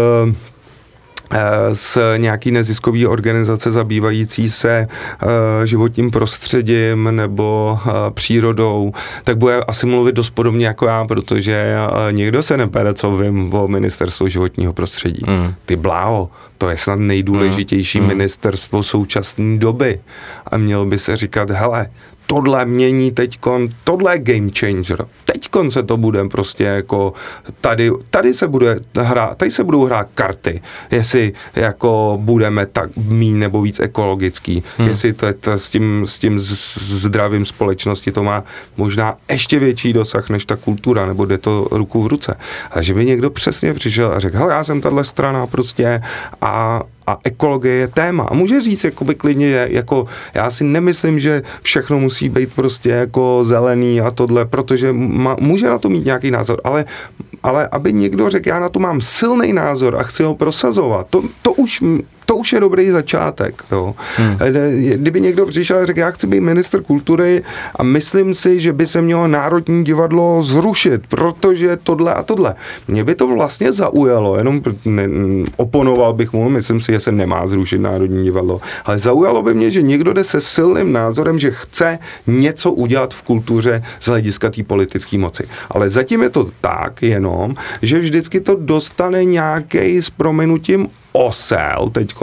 z eh, nějaký neziskový organizace zabývající se uh, životním prostředím nebo uh, přírodou, tak bude asi mluvit dost podobně jako já, protože někdo se nepere, co vím o ministerstvu životního prostředí. Mm. Ty bláho, to je snad nejdůležitější mm. ministerstvo současné doby. A měl by se říkat, hele, tohle mění teďkon, tohle je game changer. Teďkon se to bude prostě jako, tady, tady se bude hrát, tady se budou hrát karty, jestli jako budeme tak mín nebo víc ekologický, hmm. jestli to, to s, tím, s tím zdravím společnosti to má možná ještě větší dosah než ta kultura, nebo jde to ruku v ruce. Ale že by někdo přesně přišel a řekl, hele, já jsem tahle strana prostě a, a ekologie je téma. A může říct jakoby klidně, jako já si nemyslím, že všechno musí být prostě jako zelený a tohle, protože ma, může na to mít nějaký názor, ale, ale aby někdo řekl, já na to mám silný názor a chci ho prosazovat, to, to už to už je dobrý začátek. Jo. Hmm. Kdyby někdo přišel a řekl, já chci být minister kultury a myslím si, že by se mělo Národní divadlo zrušit, protože tohle a tohle. Mě by to vlastně zaujalo, jenom ne, oponoval bych mu, myslím si, že se nemá zrušit Národní divadlo, ale zaujalo by mě, že někdo jde se silným názorem, že chce něco udělat v kultuře z hlediska té politické moci. Ale zatím je to tak jenom, že vždycky to dostane nějaký s prominutím osel, teď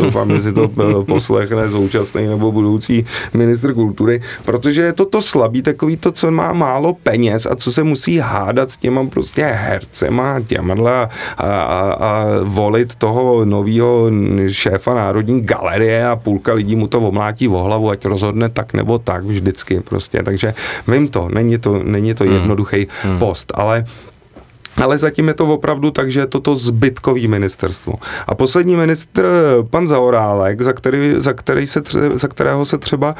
doufám, jestli to eh, poslechne současný nebo budoucí ministr kultury, protože je to to slabý, takový to, co má málo peněz a co se musí hádat s těma prostě hercema a a, a, a volit toho nového šéfa Národní galerie a půlka lidí mu to omlátí o hlavu, ať rozhodne tak nebo tak vždycky prostě, takže vím to, není to, není to hmm. jednoduchý hmm. post, ale ale zatím je to opravdu tak, že je toto zbytkový ministerstvo. A poslední ministr, pan Zaorálek, za, který, za, který se tře, za kterého se třeba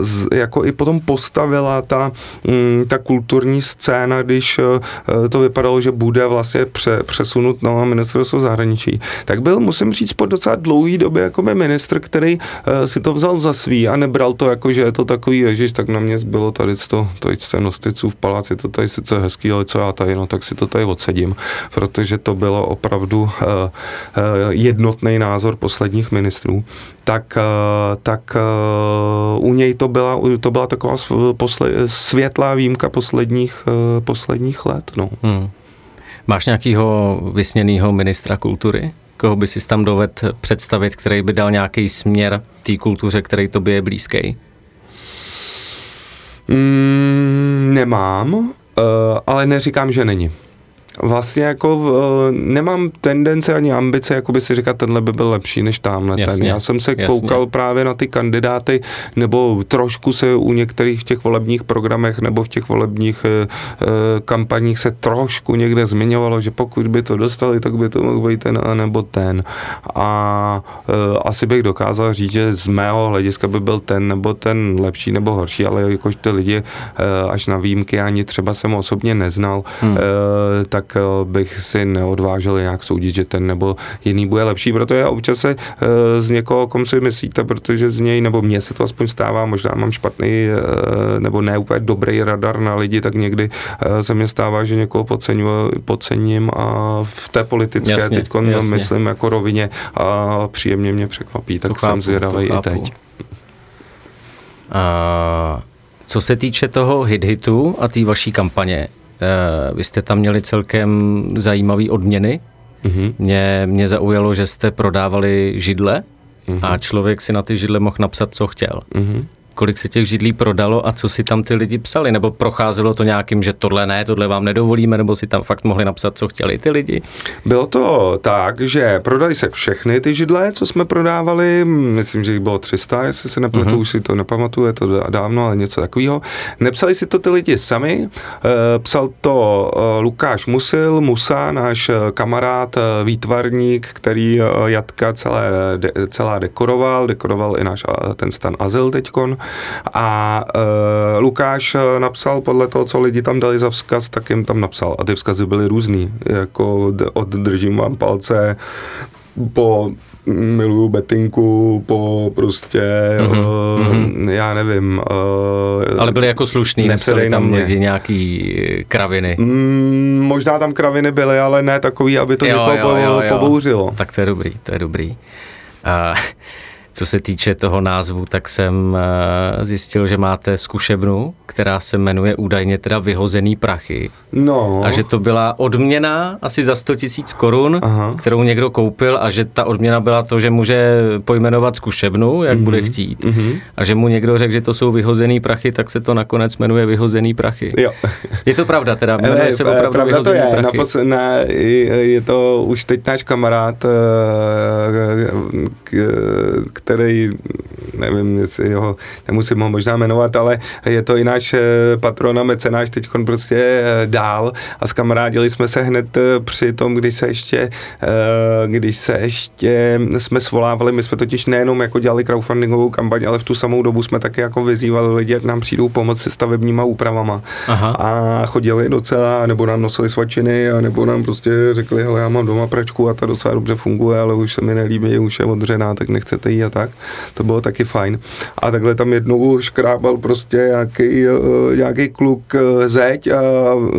z, jako i potom postavila ta, um, ta kulturní scéna, když uh, to vypadalo, že bude vlastně pře, přesunut na ministerstvo zahraničí, tak byl, musím říct, po docela dlouhý době jako by ministr, který uh, si to vzal za svý a nebral to jako, že je to takový ježiš, tak na mě bylo tady to, tady scénosticů v paláci, to tady sice hezký, ale co já tady, no tak si to tady odsedím, protože to bylo opravdu eh, eh, jednotný názor posledních ministrů, tak, eh, tak u něj to byla, to byla taková posle, světlá výjimka posledních, posledních let. No. Hmm. Máš nějakého vysněného ministra kultury? Koho by si tam doved představit, který by dal nějaký směr té kultuře, který tobě je blízký? Mm, nemám, uh, ale neříkám, že není vlastně jako nemám tendence ani ambice, jako by si říkat, tenhle by byl lepší než tamhle jasně, ten. Já jsem se jasně. koukal právě na ty kandidáty, nebo trošku se u některých v těch volebních programech nebo v těch volebních e, kampaních se trošku někde zmiňovalo, že pokud by to dostali, tak by to mohl být ten nebo ten. A e, asi bych dokázal říct, že z mého hlediska by byl ten nebo ten lepší nebo horší, ale jakož ty lidi e, až na výjimky ani třeba jsem osobně neznal, hmm. e, tak tak eh, bych si neodvážil nějak soudit, že ten nebo jiný bude lepší, protože občas se eh, z někoho, kom si myslíte, protože z něj, nebo mně se to aspoň stává, možná mám špatný nebo ne úplně dobrý radar na lidi, tak někdy se mi stává, že někoho podceňuji, podcením a v té politické teď myslím jako rovině a příjemně mě překvapí, tak to jsem zvědavý i teď. A co se týče toho hit-hitu a té vaší kampaně, eh, vy jste tam měli celkem zajímavé odměny. Mm-hmm. Mě, mě zaujalo, že jste prodávali židle mm-hmm. a člověk si na ty židle mohl napsat, co chtěl. Mm-hmm kolik se těch židlí prodalo a co si tam ty lidi psali? Nebo procházelo to nějakým, že tohle ne, tohle vám nedovolíme, nebo si tam fakt mohli napsat, co chtěli ty lidi? Bylo to tak, že prodali se všechny ty židle, co jsme prodávali, myslím, že jich bylo 300, jestli se nepletu, uh-huh. už si to nepamatuju, je to dávno, ale něco takového. Nepsali si to ty lidi sami, eh, psal to eh, Lukáš Musil, Musa, náš eh, kamarád, výtvarník, který Jatka celé, celá dekoroval, dekoroval i náš ten stan Azyl teďkon a e, Lukáš e, napsal podle toho, co lidi tam dali za vzkaz, tak jim tam napsal. A ty vzkazy byly různý, jako od držím vám palce, po miluju betinku, po prostě, mm-hmm. uh, já nevím. Uh, Ale byly jako slušný, nepsali tam lidi nějaký kraviny. Mm, možná tam kraviny byly, ale ne takový, aby to jo, někoho jo, jo, jo. pobouřilo. Tak to je dobrý, to je dobrý. Uh, co se týče toho názvu, tak jsem eh, zjistil, že máte zkušebnu, která se jmenuje údajně teda Vyhozený prachy. No. A že to byla odměna asi za 100 tisíc korun, Aha. kterou někdo koupil a že ta odměna byla to, že může pojmenovat zkušebnu, jak mm-hmm. bude chtít. Mm-hmm. A že mu někdo řekl, že to jsou vyhozený prachy, tak se to nakonec jmenuje Vyhozený prachy. Jo. Je to pravda teda? Jmenuje Ale, se opravdu pravda to je. Prachy. Napos- ne, je to už teď náš kamarád, eh, který, nevím, jestli ho, nemusím ho možná jmenovat, ale je to i náš eh, patron a mecenáš teď prostě eh, dál. A skamarádili jsme se hned eh, při tom, když se ještě, když se ještě jsme svolávali, my jsme totiž nejenom jako dělali crowdfundingovou kampaň, ale v tu samou dobu jsme taky jako vyzývali lidi, ať nám přijdou pomoct se stavebníma úpravama. Aha. a chodili docela, nebo nám nosili svačiny, a nebo nám prostě řekli, hele, já mám doma pračku a ta docela dobře funguje, ale už se mi nelíbí, už je odřená, tak nechcete jí a tak. To bylo taky fajn. A takhle tam jednou škrábal prostě nějaký, uh, nějaký kluk uh, zeď a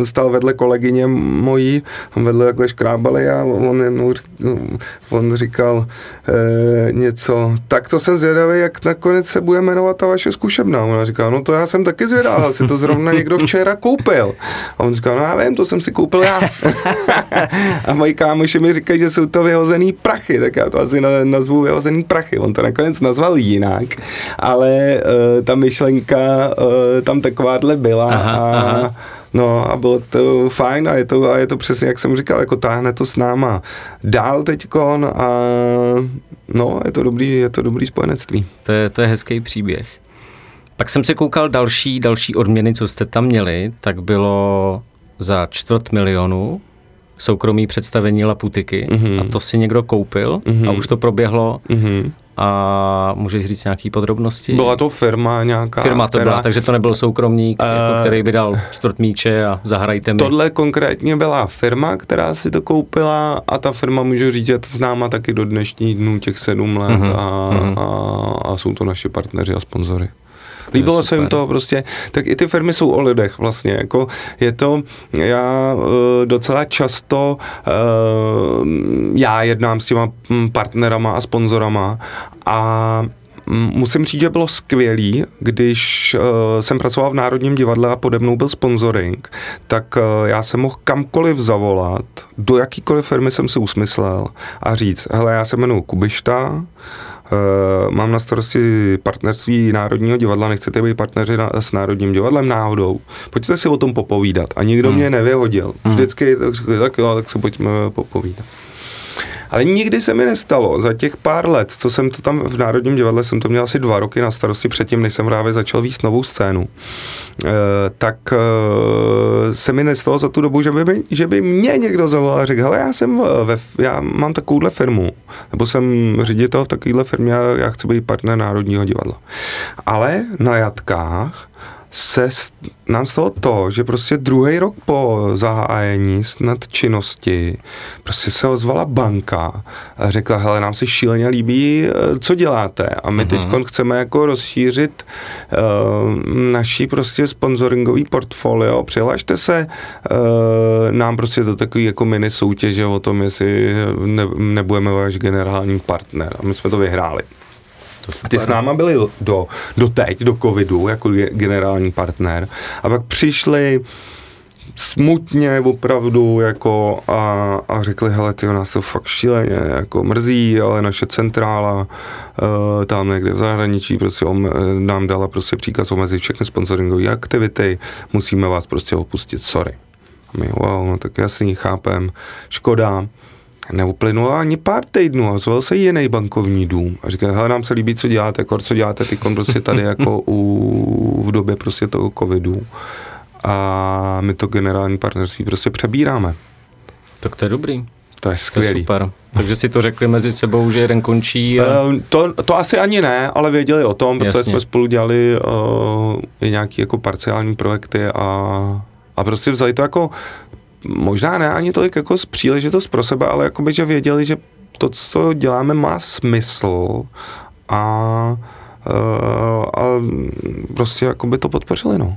stal vedle kolegyně mojí, vedle takhle škrábali a on, jednou, on říkal e, něco, tak to jsem zvědavý, jak nakonec se bude jmenovat ta vaše zkušebna. Ona říká, no to já jsem taky zvědavý, asi to zrovna někdo včera koupil. A on říkal, no já vím, to jsem si koupil já. a moji kámoši mi říkají, že jsou to vyhozený prachy, tak já to asi nazvu vyhozený prachy. On to nakonec nazval jinak, ale uh, ta myšlenka uh, tam takováhle byla aha, a aha. No a bylo to fajn a je to, a je to přesně, jak jsem říkal, jako táhne to s náma dál teďkon a no, je to dobrý, je to dobrý spojenectví. To je, to je hezký příběh. Pak jsem se koukal další, další odměny, co jste tam měli, tak bylo za čtvrt milionu soukromý představení Laputiky mm-hmm. a to si někdo koupil mm-hmm. a už to proběhlo mm-hmm a můžeš říct nějaký podrobnosti? Byla to firma nějaká. Firma to která, byla, takže to nebyl soukromník, uh, jako který by dal čtvrt míče a zahrajte mi. Tohle konkrétně byla firma, která si to koupila a ta firma, můžu říct, že známa taky do dnešních dnů těch sedm let uh-huh, a, uh-huh. a, a jsou to naši partneři a sponzory. Líbilo se jim to prostě, tak i ty firmy jsou o lidech vlastně, jako je to, já uh, docela často uh, já jednám s těma hm, partnerama a sponzorama a hm, Musím říct, že bylo skvělý, když uh, jsem pracoval v Národním divadle a pode mnou byl sponsoring, tak uh, já jsem mohl kamkoliv zavolat, do jakýkoliv firmy jsem si usmyslel a říct, hele, já se jmenuji Kubišta, Uh, mám na starosti partnerství Národního divadla, nechcete být partneři na, s Národním divadlem náhodou. Pojďte si o tom popovídat. A nikdo hmm. mě nevyhodil. Hmm. Vždycky tak, tak jo, tak se pojďme popovídat. Ale nikdy se mi nestalo za těch pár let, co jsem to tam v Národním divadle, jsem to měl asi dva roky na starosti předtím, než jsem právě začal víc novou scénu, e, tak e, se mi nestalo za tu dobu, že by, mi, že by mě někdo zavolal a řekl, hele, já jsem ve, já mám takovouhle firmu, nebo jsem ředitel v takovéhle firmě a já chci být partner Národního divadla. Ale na jatkách se nám stalo to, že prostě druhý rok po zahájení snad činnosti prostě se ozvala banka a řekla, hele, nám se šíleně líbí, eh, co děláte. A my teď chceme jako rozšířit uh, naší prostě sponsoringový portfolio, přihlašte se uh, nám prostě do takový jako mini soutěže o tom, jestli ne, nebudeme váš generální partner. A my jsme to vyhráli. A ty s náma byli do, do teď, do covidu, jako ge- generální partner. A pak přišli smutně opravdu jako a, a řekli, hele, ty nás to fakt šíleně jako mrzí, ale naše centrála uh, tam někde v zahraničí prostě om, nám dala prostě příkaz omezit všechny sponsoringové aktivity, musíme vás prostě opustit, sorry. A my, wow, no tak jasný, chápem, škoda. Neuplynulo ani pár týdnů a zvolil se jiný bankovní dům a říká, hele, nám se líbí, co děláte, kor, co děláte ty prostě tady jako u, v době prostě toho covidu a my to generální partnerství prostě přebíráme. Tak to je dobrý. To je To je skvělý. super. Takže si to řekli mezi sebou, že jeden končí a... Eh, To, to asi ani ne, ale věděli o tom, protože Jasně. jsme spolu dělali uh, i nějaký jako parciální projekty a, a prostě vzali to jako, možná ne ani tolik jako z příležitost pro sebe, ale jakoby, že věděli, že to, co děláme, má smysl a, uh, a prostě jakoby to podpořili, no.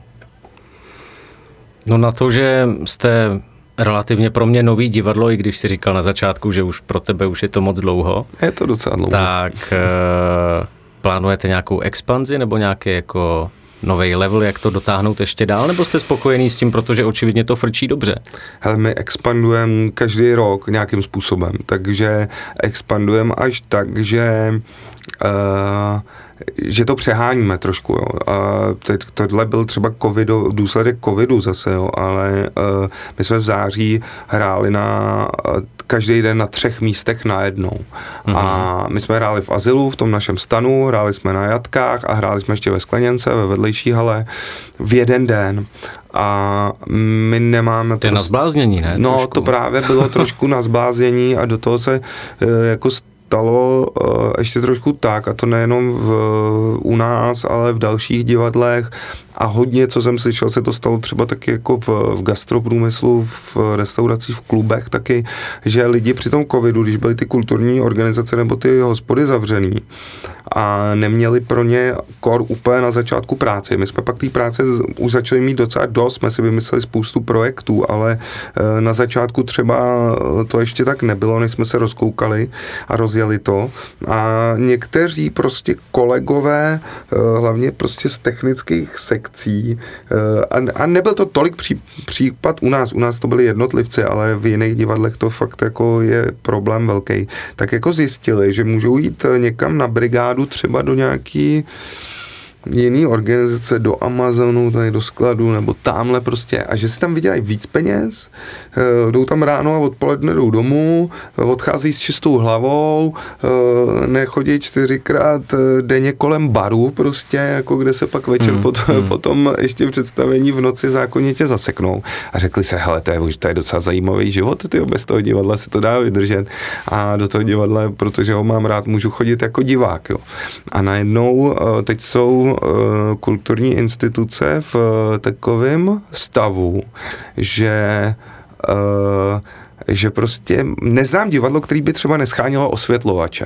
No na to, že jste relativně pro mě nový divadlo, i když si říkal na začátku, že už pro tebe už je to moc dlouho, Je to docela dlouho. tak uh, plánujete nějakou expanzi nebo nějaký jako nový level, jak to dotáhnout ještě dál, nebo jste spokojený s tím, protože očividně to frčí dobře? Hele, my expandujeme každý rok nějakým způsobem, takže expandujeme až tak, že uh, že to přeháníme trošku, jo. A teď tohle byl třeba COVID, důsledek covidu zase, jo, ale uh, my jsme v září hráli na uh, každý den na třech místech najednou. Mm-hmm. A my jsme hráli v Azylu, v tom našem stanu, hráli jsme na Jatkách a hráli jsme ještě ve Skleněnce, ve vedlejší hale v jeden den. A my nemáme... To je na zbláznění, ne? No, Trošku. to právě bylo trošku na zbláznění a do toho se eh, jako stalo eh, ještě trošku tak, a to nejenom v, u nás, ale v dalších divadlech a hodně, co jsem slyšel, se to stalo třeba taky jako v, v gastroprůmyslu, v restauracích, v klubech taky, že lidi při tom covidu, když byly ty kulturní organizace nebo ty hospody zavřený a neměli pro ně kor úplně na začátku práce. My jsme pak té práce už začali mít docela dost, jsme si vymysleli spoustu projektů, ale eh, na začátku třeba eh, to ještě tak nebylo, než jsme se rozkoukali a rozjeli to. A někteří prostě kolegové, eh, hlavně prostě z technických sekcí, eh, a, a nebyl to tolik pří, případ u nás, u nás to byli jednotlivci, ale v jiných divadlech to fakt jako je problém velký, tak jako zjistili, že můžou jít někam na brigádu třeba do nějaký jiný organizace do Amazonu, tady do skladu, nebo tamhle prostě, a že si tam vydělají víc peněz, eh, jdou tam ráno a odpoledne jdou domů, eh, odchází s čistou hlavou, eh, nechodí čtyřikrát denně kolem baru prostě, jako kde se pak večer Mm, pot, mm. potom ještě představení v noci zákonitě zaseknou. A řekli se, hele, to je, to je docela zajímavý život, ty bez toho divadla se to dá vydržet. A do toho divadla, protože ho mám rád, můžu chodit jako divák. Jo. A najednou teď jsou eh, kulturní instituce v takovém stavu, že eh, že prostě neznám divadlo, který by třeba neschánilo osvětlovače.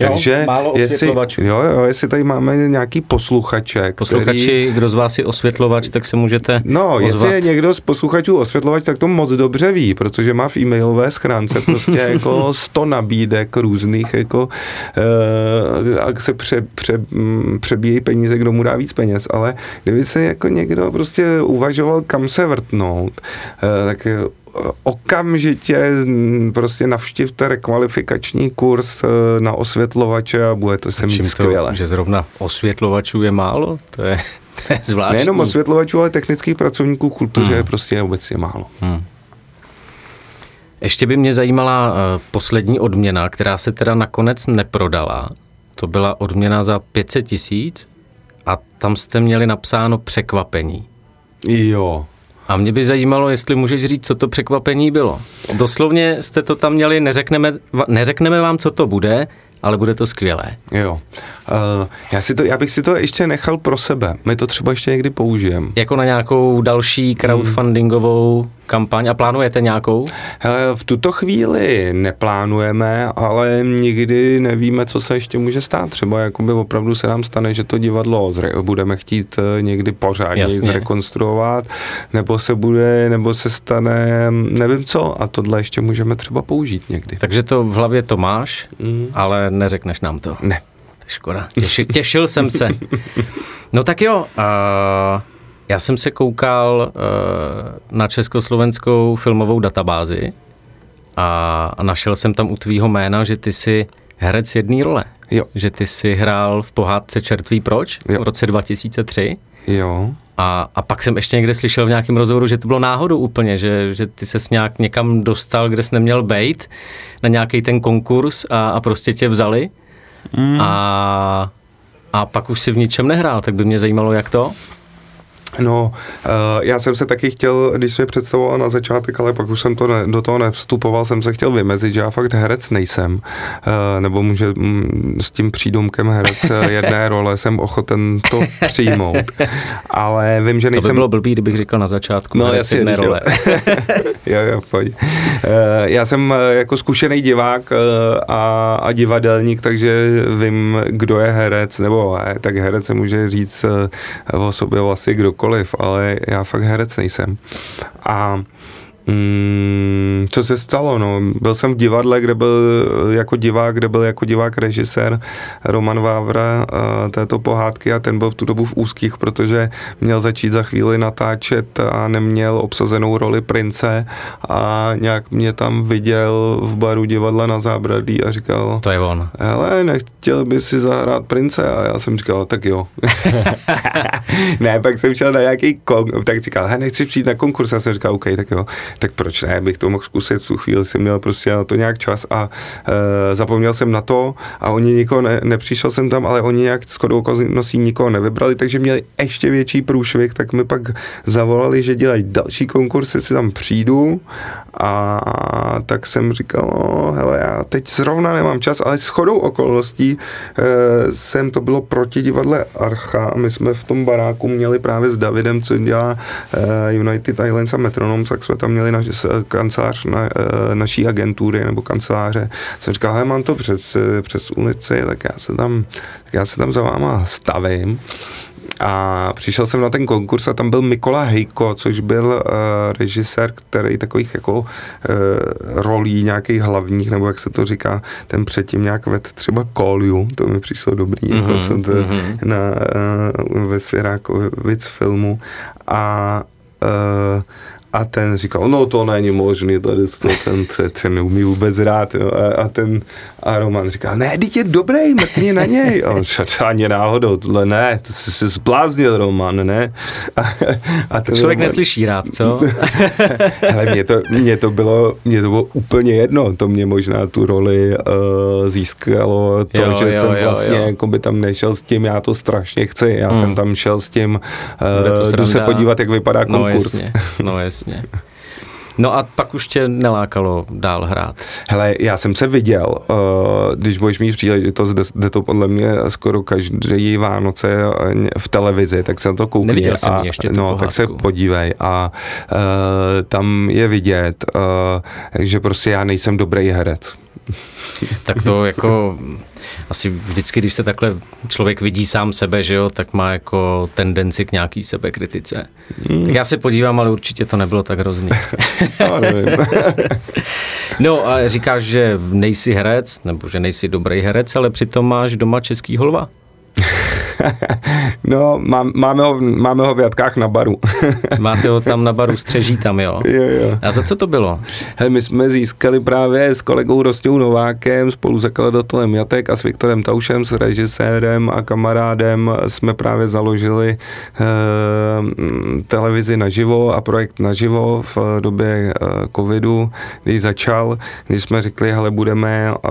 Jo, Takže málo jestli, jo, jo, jestli tady máme nějaký posluchače, Posluchači, který, kdo z vás je osvětlovač, tak se můžete No, ozvat. jestli je někdo z posluchačů osvětlovač, tak to moc dobře ví, protože má v e-mailové schránce prostě jako 100 nabídek různých, jako uh, a se pře, pře, mm, přebíjejí peníze, kdo mu dá víc peněz, ale kdyby se jako někdo prostě uvažoval, kam se vrtnout, uh, tak eh, okamžitě prostě navštivte rekvalifikační kurz eh, na osvětlovače a budete se mít Čím to, skvěle. že zrovna osvětlovačů je málo? To je, to je zvláštní. Nejenom osvětlovačů, ale technických pracovníků kultuře Hmm. je prostě obecně málo. Hmm. Ještě by mě zajímala uh, poslední odměna, která se teda nakonec neprodala. To byla odměna za 500 tisíc a tam jste měli napsáno překvapení. Jo. A mě by zajímalo, jestli můžeš říct, co to překvapení bylo. Doslovně jste to tam měli, neřekneme, neřekneme vám, co to bude, ale bude to skvělé. Jo. Uh, já, si to, já bych si to ještě nechal pro sebe. My to třeba ještě někdy použijeme. Jako na nějakou další crowdfundingovou kampaň a plánujete nějakou? Hele, v tuto chvíli neplánujeme, ale nikdy nevíme, co se ještě může stát. Třeba jakoby opravdu se nám stane, že to divadlo zre- budeme chtít eh, někdy pořádně Jasně. zrekonstruovat, nebo se bude, nebo se stane, nevím co, a tohle ještě můžeme třeba použít někdy. Takže to v hlavě to máš, Mm. ale neřekneš nám to. Ne. Škoda. Těši, těšil jsem se. No tak jo, uh, já jsem se koukal uh, na československou filmovou databázi a, a našel jsem tam u tvýho jména, že ty jsi herec jedné role. Jo. Že ty jsi hrál v pohádce Čertví proč Jo. v roce 2003. Jo. A, a pak jsem ještě někde slyšel v nějakém rozhovoru, že to bylo náhodou úplně, že, že ty ses nějak někam dostal, kde jsi neměl bejt, na nějaký ten konkurs a, a prostě tě vzali. Mm. A, a pak už si v ničem nehrál, tak by mě zajímalo, jak to. No, uh, já jsem se taky chtěl, když jsme představoval na začátek, ale pak už jsem to ne, do toho nevstupoval, jsem se chtěl vymezit, že já fakt herec nejsem, uh, nebo může mm, s tím přídomkem herec eh, jedné role jsem ochoten to přijmout, ale vím, že To nejsem... by bylo blbý, kdybych říkal na začátku. No, herec jedné role. jo, jo, pojď. Eh, Já jsem eh, jako zkušený divák eh, a, a divadelník, takže vím, kdo je herec, nebo eh, tak herec se může říct eh, o sobě vlastně kdokoliv, ale já fakt herec nejsem. A Mm, co se stalo? No, byl jsem v divadle, kde byl eh, jako divák, kde byl jako divák režisér Roman Vávra uh, této pohádky a ten byl v tu dobu v úzkých, protože měl začít za chvíli natáčet a neměl obsazenou roli prince a nějak mě tam viděl v baru divadla na zábradlí a říkal, To je on. hele, nechtěl by si zahrát prince? A já jsem říkal, tak jo. ne, pak jsem šel na nějaký kon, tak říkal, he, nechci přijít na konkurs. Já jsem říkal, OK, tak jo. Tak proč ne, bych to mohl zkusit, v tu chvíli jsem měl prostě na to nějak čas a e, zapomněl jsem na to a oni nikoho, ne, nepřišel jsem tam, ale oni nějak shodou okolností nikoho nevybrali, takže měli ještě větší průšvih, tak mi pak zavolali, že dělají další konkurs, jestli tam přijdu a tak jsem říkal, no, hele, já teď zrovna nemám čas, ale shodou okolností e, jsem, to bylo proti divadle Archa a my jsme v tom baráku měli právě s Davidem, co dělá e, United Islands a Metronoms, tak jsme tam měli naš, s- kancelář na, e, naší agentury nebo kanceláře. Jsem říkal, hele, mám to přes, přes ulici, tak já se tam, tak já se tam za váma stavím. A přišel jsem na ten konkurs a tam byl Mikola Hejko, což byl uh, režisér, který takových jako uh, rolí nějakých hlavních, nebo jak se to říká, ten předtím nějak ved třeba Koliu, to mi přišlo dobrý, mm-hmm, jako co to mm-hmm. na, uh, ve svěráku víc filmu. A uh, a ten říkal, no to není možný, tady to, ten, ten, ten neumí vůbec rád. Jo. A, a, ten, a Roman říkal, ne, teď je dobrý, mrkni na něj. A on říkal, "To ani náhodou, tohle ne, to jsi se zbláznil, Roman, ne. A, a ten Člověk Roman, neslyší rád, co? Hele, mě to, mě, to bylo, mě to bylo úplně jedno, to mě možná tu roli uh, získalo, to, Jo, že jo, jsem jo, vlastně jo. jako by tam nešel s tím, já to strašně chci, já Hmm. jsem tam šel s tím, to uh, jdu se podívat, jak vypadá No konkurs. jasně, no jasně. No a pak už tě nelákalo dál hrát. Hele, já jsem se viděl, uh, když budeš mít příležitost, jde, jde to podle mě skoro každý Vánoce v televizi, tak se na to koukni. Neviděl jsem a, ještě, No, tak se pohádku. podívej a uh, tam je vidět, uh, že prostě já nejsem dobrý herec. Tak to jako asi vždycky, když se takhle člověk vidí sám sebe, že jo, tak má jako tendenci k nějaký sebekritice. Hmm. Tak já se podívám, ale určitě to nebylo tak hrozný. No, a říkáš, že nejsi herec, nebo že nejsi dobrý herec, ale přitom máš doma český holva. no, mám, máme, ho, máme ho v Jatkách na baru. Máte ho tam na baru, střeží tam, jo? jo, jo. A za co to bylo? Hele, my jsme získali právě s kolegou Rostou Novákem, spolu zakladatelem Jatek a s Viktorem Taušem, s režisérem a kamarádem jsme právě založili eh, televizi naživo a projekt naživo v době eh, covidu, když začal, když jsme řekli, hele, budeme, eh,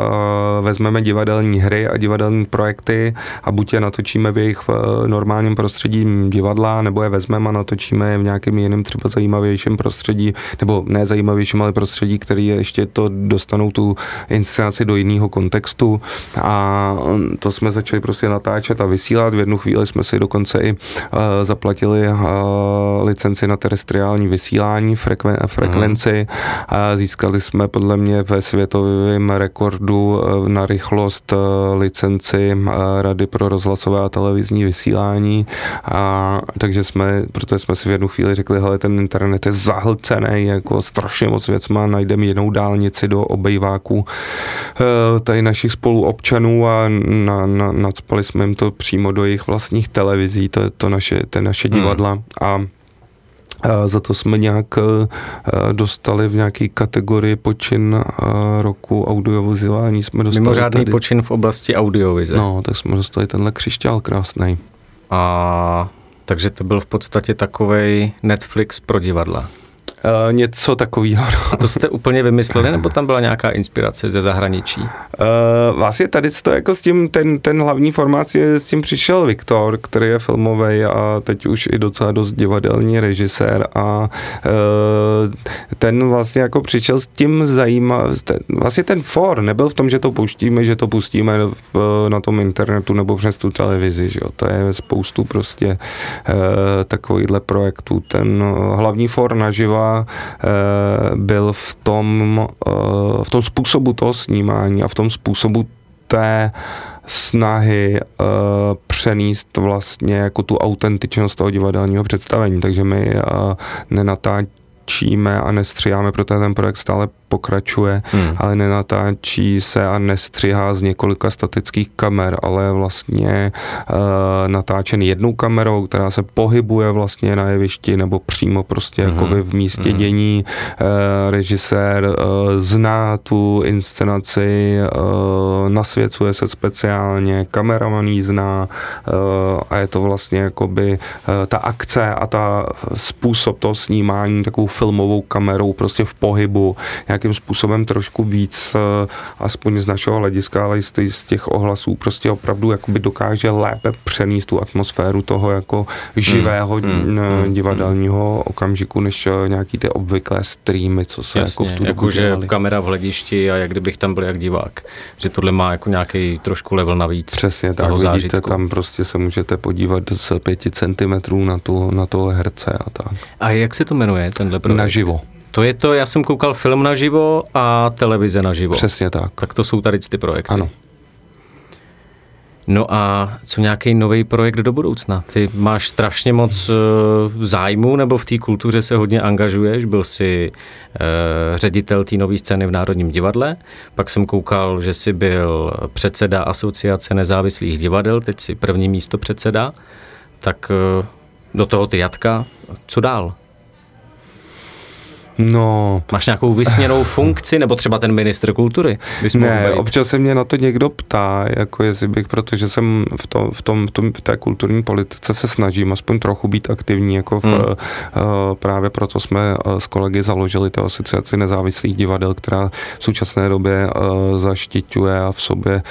vezmeme divadelní hry a divadelní projekty a buď je natočíme v jejich eh, normálním prostředí divadla, nebo je vezmeme a natočíme je v nějakém jiném třeba zajímavějším prostředí, nebo ne zajímavějším, ale prostředí, který je ještě to dostanou tu inscenaci do jiného kontextu. A to jsme začali prostě natáčet a vysílat. V jednu chvíli jsme si dokonce i uh, zaplatili uh, licenci na terestriální vysílání, frekven, frekvenci. A získali jsme podle mě ve světovém rekordu na rychlost licenci Rady pro rozhlasové a televizní vysílání a takže jsme, protože jsme si v jednu chvíli řekli, hele, ten internet je zahlcený, jako strašně moc věcma, najdeme jinou dálnici do obejváků tady našich spoluobčanů a na, na, nadspali jsme jim to přímo do jejich vlastních televizí, to, to naše, to naše hmm. divadla hmm. a za to jsme nějak dostali v nějaké kategorii počin roku audiovizuální. Jsme dostali Mimořádný tady, počin v oblasti audiovize. No, tak jsme dostali tenhle křišťál krásný. A takže to byl v podstatě takový Netflix pro divadla. Uh, něco takového. No. A to jste úplně vymysleli, nebo tam byla nějaká inspirace ze zahraničí? Uh, vlastně tady to jako s tím, ten, ten hlavní formát je, s tím přišel Viktor, který je filmový a teď už i docela dost divadelní režisér a uh, ten vlastně jako přišel s tím zajímavým, vlastně ten for nebyl v tom, že to pouštíme, že to pustíme v, na tom internetu nebo přes tu televizi, že jo? to je spoustu prostě uh, takovýhle projektů. Ten hlavní for naživa Eh, byl v tom, eh, v tom způsobu toho snímání a v tom způsobu té snahy uh, přenést vlastně jako tu autentičnost toho divadelního představení. Takže my uh, nenatáčíme a nestříháme, protože ten projekt stále pokračuje, hmm. ale nenatáčí se a nestřihá z několika statických kamer, ale vlastně uh, natáčen jednou kamerou, která se pohybuje vlastně na jevišti nebo přímo prostě hmm. jakoby v místě hmm. dění. Uh, režisér uh, zná tu inscenaci, uh, nasvěcuje se speciálně, kameraman ji zná uh, a je to vlastně jakoby uh, ta akce a ta způsob toho snímání takovou filmovou kamerou prostě v pohybu, nějakým způsobem trošku víc, eh, aspoň z našeho hlediska, ale i z těch ohlasů, prostě opravdu jakoby dokáže lépe přenést tu atmosféru toho jako živého hmm, hmm, hmm divadelního hmm. okamžiku, než eh, nějaký ty obvyklé streamy, co se Jasně, jako v tu jako že kamera v hledišti a jak kdybych tam byl jak divák. Že tohle má jako nějaký trošku level navíc. Přesně tak, vidíte, zážitku. tam prostě se můžete podívat z pěti centimetrů na, tu, na toho herce a tak. A jak se to jmenuje, tenhle projekt? Naživo. To je to, já jsem koukal film naživo a televize naživo. Přesně tak. Tak to jsou tady ty projekty. Ano. No a co nějaký nový projekt do budoucna? Ty máš strašně moc uh, zájmu, nebo v té kultuře se hodně angažuješ, byl jsi uh, ředitel té nové scény v Národním divadle, pak jsem koukal, že jsi byl předseda Asociace nezávislých divadel, teď jsi první místo předseda, tak uh, do toho ty Jatka, co dál? No. Máš nějakou vysněnou funkci, nebo třeba ten ministr kultury? Ne, občas se mě na to někdo ptá, jako jestli bych, protože jsem v, tom, v, tom, v, tom, v té kulturní politice se snažím aspoň trochu být aktivní, jako v, hmm. uh, právě proto jsme uh, s kolegy založili té asociaci nezávislých divadel, která v současné době uh, zaštiťuje a v sobě uh,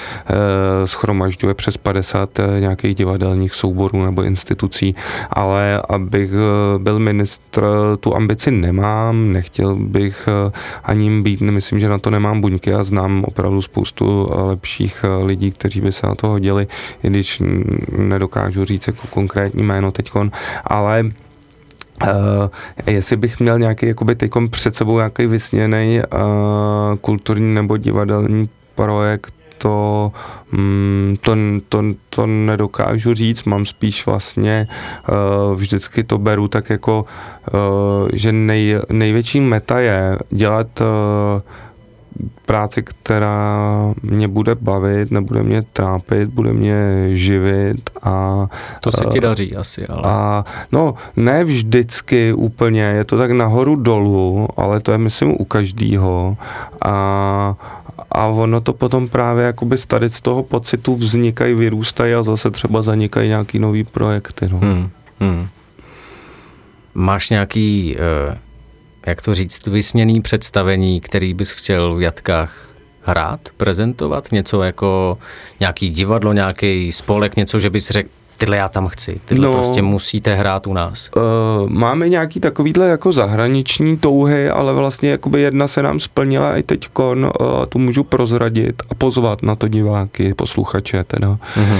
schromažďuje přes 50 uh, nějakých divadelních souborů nebo institucí, ale abych uh, byl ministr, tu ambici nemám, nechtěl bych eh, ani být, myslím, že na to nemám buňky a znám opravdu spoustu eh, lepších eh, lidí, kteří by se na to hodili, i když nedokážu říct jako konkrétní jméno teďkon, ale Uh, jestli bych měl nějaký jakoby teďkom před sebou nějaký vysněný uh, kulturní nebo divadelní projekt, to, mm, to, to, to nedokážu říct, mám spíš vlastně uh, vždycky to beru tak jako, uh, že nej, největší meta je dělat uh, práci, která mě bude bavit, nebude mě trápit, bude mě živit a... To se ti daří asi, ale... A, no, ne vždycky úplně, je to tak nahoru dolů, ale to je myslím u každýho. A, a ono to potom právě jakoby tady z toho pocitu vznikají, vyrůstají a zase třeba zanikají nějaký nový projekty. No. Hmm, hmm. Máš nějaký, eh, jak to říct, vysněný představení, který bys chtěl v Jatkách hrát, prezentovat? Něco jako nějaký divadlo, nějaký spolek, něco, že bys řekl, tyhle já tam chci, tyhle no, prostě musíte hrát u nás? Uh, máme nějaký takovýhle jako zahraniční touhy, ale vlastně jakoby jedna se nám splnila i teď uh, tu můžu prozradit a pozvat na to diváky, posluchače teda. Uh-huh.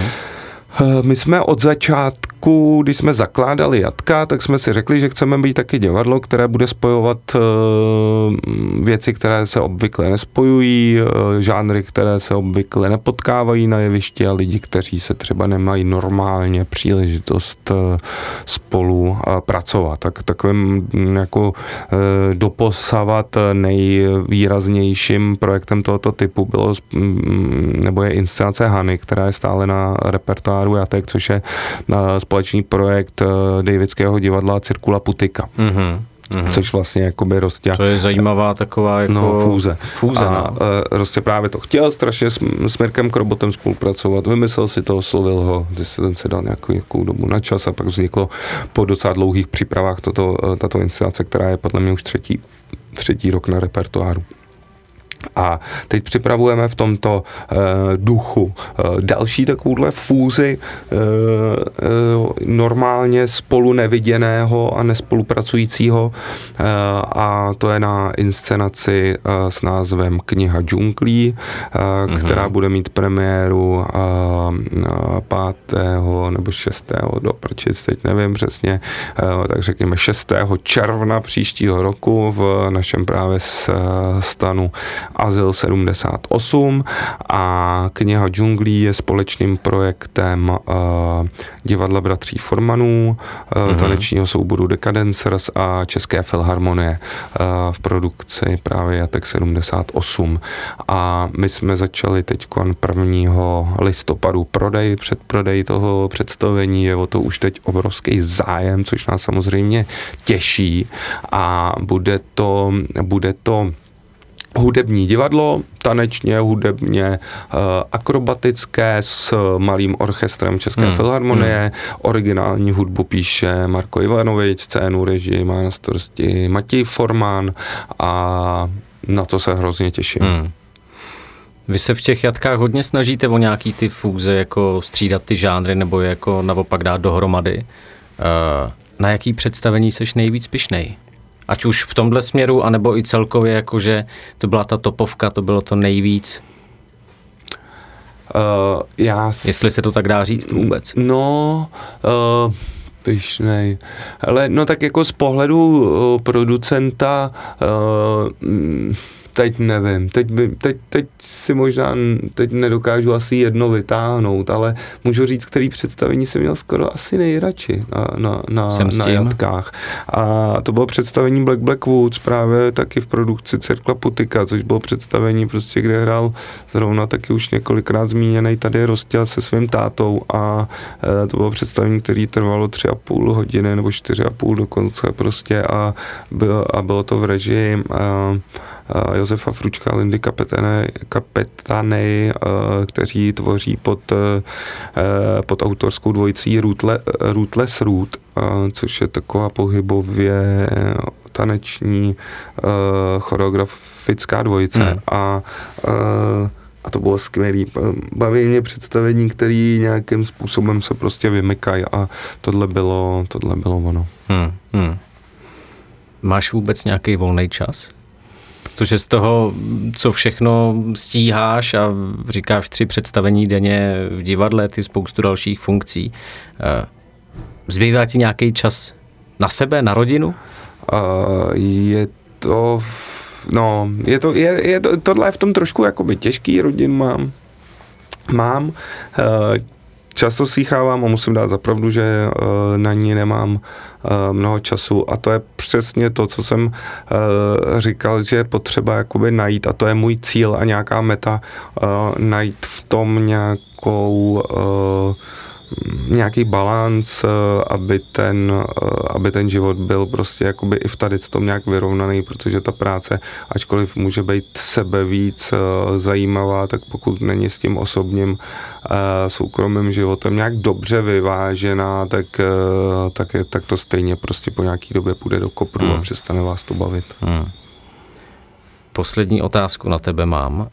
My jsme od začátku, když jsme zakládali Jatka, tak jsme si řekli, že chceme být taky divadlo, které bude spojovat eh, věci, které se obvykle nespojují, eh, žánry, které se obvykle nepotkávají na jevišti a lidi, kteří se třeba nemají normálně příležitost eh, spolu pracovat. Tak takovým mm, jako doposavat nejvýraznějším projektem tohoto typu bylo, mm, nebo je inscenace Hany, která je stále na repertoáru Jatek, což je společný projekt eh, Davidského divadla Cirkula Putika. Mm-hmm. Mm-hmm. Což vlastně jakoby Rostě... To je zajímavá taková jako... No, fůze. Fůze, a no. Eh, Rostě právě to chtěl strašně s, s Mirkem Krobotem spolupracovat, vymyslel si to, oslovil ho, když se ten se dal nějakou, nějakou dobu na čas a pak vzniklo po docela dlouhých přípravách toto, tato inscenace, která je podle mě už třetí, třetí rok na repertoáru. A teď připravujeme v tomto uh, duchu uh, další takovouhle fúzi uh, uh, normálně spolu neviděného a nespolupracujícího uh, a to je na inscenaci uh, s názvem Kniha džunglí, uh, mm-hmm. která bude mít premiéru uh, 5. nebo 6. do prčic, teď nevím přesně, uh, tak řekněme 6. června příštího roku v našem právě stanu Azyl 78 a kniha džunglí je společným projektem uh, divadla bratří Formanů, uh, mm-hmm. tanečního souboru Decadencers a České filharmonie uh, v produkci právě Jatek 78. A my jsme začali teď 1. listopadu prodej, předprodej toho představení, je o to už teď obrovský zájem, což nás samozřejmě těší a bude to, bude to hudební divadlo, tanečně, hudebně, eh, akrobatické s malým orchestrem České hmm. filharmonie. Hmm. Originální hudbu píše Marko Ivanovič, scénu režii má na starosti Matěj Formán a na to se hrozně těším. Hmm. Vy se v těch jatkách hodně snažíte o nějaký ty fúze, jako střídat ty žánry, nebo jako naopak dát dohromady. Eh, na jaký představení seš nejvíc pišnej? Ať už v tomhle směru, anebo i celkově, jakože to byla ta topovka, to bylo to nejvíc. Uh, já s... Jestli se to tak dá říct vůbec. No, uh, pyšnej. Ale no tak jako z pohledu uh, producenta uh, teď nevím, teď, by, teď, teď si možná, teď nedokážu asi jedno vytáhnout, ale můžu říct, který představení jsem měl skoro asi nejradši na, na, na, na jatkách. A to bylo představení Black Black Woods, právě taky v produkci Cirkla Putika, což bylo představení prostě, kde hrál zrovna taky už několikrát zmíněný tady Rostěl se svým tátou a e, to bylo představení, který trvalo tři a půl hodiny nebo čtyři a půl dokonce prostě a, byl, a bylo to v režii e, Josefa Fručka, Lindy Kapetane, Kapetanej, kteří tvoří pod, pod autorskou dvojicí Rootle, Rootless Root, což je taková pohybově taneční choreografická dvojice. Hmm. A a to bylo skvělé. Baví mě představení, který nějakým způsobem se prostě vymykají a tohle bylo, tohle bylo ono. Hmm, hmm. Máš vůbec nějaký volný čas? Protože z toho, co všechno stíháš a říkáš tři představení denně v divadle, ty spoustu dalších funkcí, eh, zbývá ti nějaký čas na sebe, na rodinu? Uh, je to, no, je to, je, je to, tohle je v tom trošku jakoby těžký, rodin mám, mám, uh, často slýchávám a musím dát zapravdu, že uh, na ní nemám uh, mnoho času. A to je přesně to, co jsem uh, říkal, že je potřeba jakoby najít. A to je můj cíl a nějaká meta najít v tom nějakou nějaký balans, eh, aby ten, eh, aby ten život byl prostě jakoby i v tady tom nějak vyrovnaný, protože ta práce, ačkoliv může být sebe víc eh, zajímavá, tak pokud není s tím osobním soukromým životem nějak dobře vyvážená, tak, tak, je, tak to stejně prostě po nějaký době půjde do kopru hmm. a přestane vás to bavit. Hmm. Poslední otázku na tebe mám.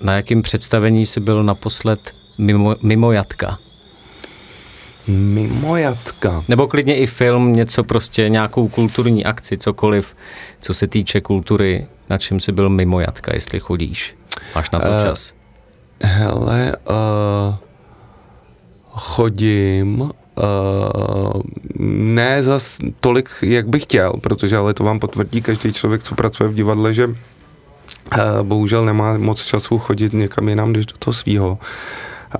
Na jakém představení jsi byl naposled mimo, mimo Jatka? Mimojatka. Nebo klidně i film, něco prostě, nějakou kulturní akci, cokoliv, co se týče kultury, na čem jsi byl mimo jatka, jestli chodíš. Máš na to Eh, čas. Hele, uh, chodím, uh, ne zas tolik, jak bych chtěl, protože ale to vám potvrdí každý člověk, co pracuje v divadle, že uh, bohužel nemá moc času chodit někam jinam, než do toho svýho.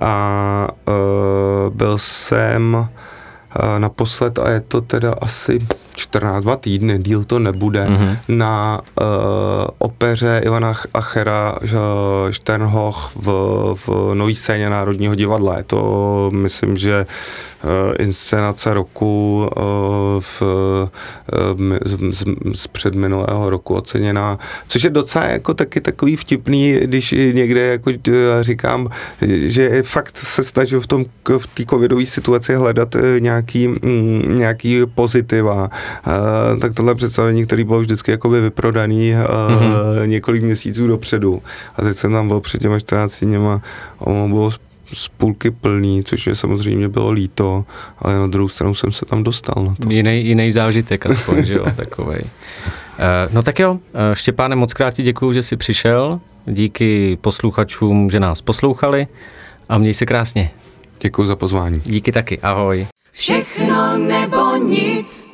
A uh, byl jsem uh, naposled, a je to teda asi 14, dva týdny, díl to nebude, Mhm. mm-hmm. na uh, opeře Ivana Ch- Achera uh, Sternhoch v, v nový scéně Národního divadla. Je to, myslím, že uh, inscenace roku uh, v, uh, z, z, z předminulého roku oceněná, což je docela jako taky takový vtipný, když někde jako říkám, že fakt se snažím v tom v té covidové situaci hledat nějaký, mm, nějaký pozitiva. Uh, tak tohle představení, který bylo vždycky jakoby vyprodaný uh, mm-hmm. několik měsíců dopředu. A teď jsem tam byl před těma 14 dněma a ono bylo z- půlky plný, což mě samozřejmě bylo líto, ale na druhou stranu jsem se tam dostal na to. Jiný, jiný zážitek aspoň, že jo, takovej. Eh, No tak jo, eh, Štěpáne, moc krát ti děkuju, že jsi přišel. Díky posluchačům, že nás poslouchali a měj se krásně. Děkuji za pozvání. Díky taky, ahoj. Všechno nebo nic.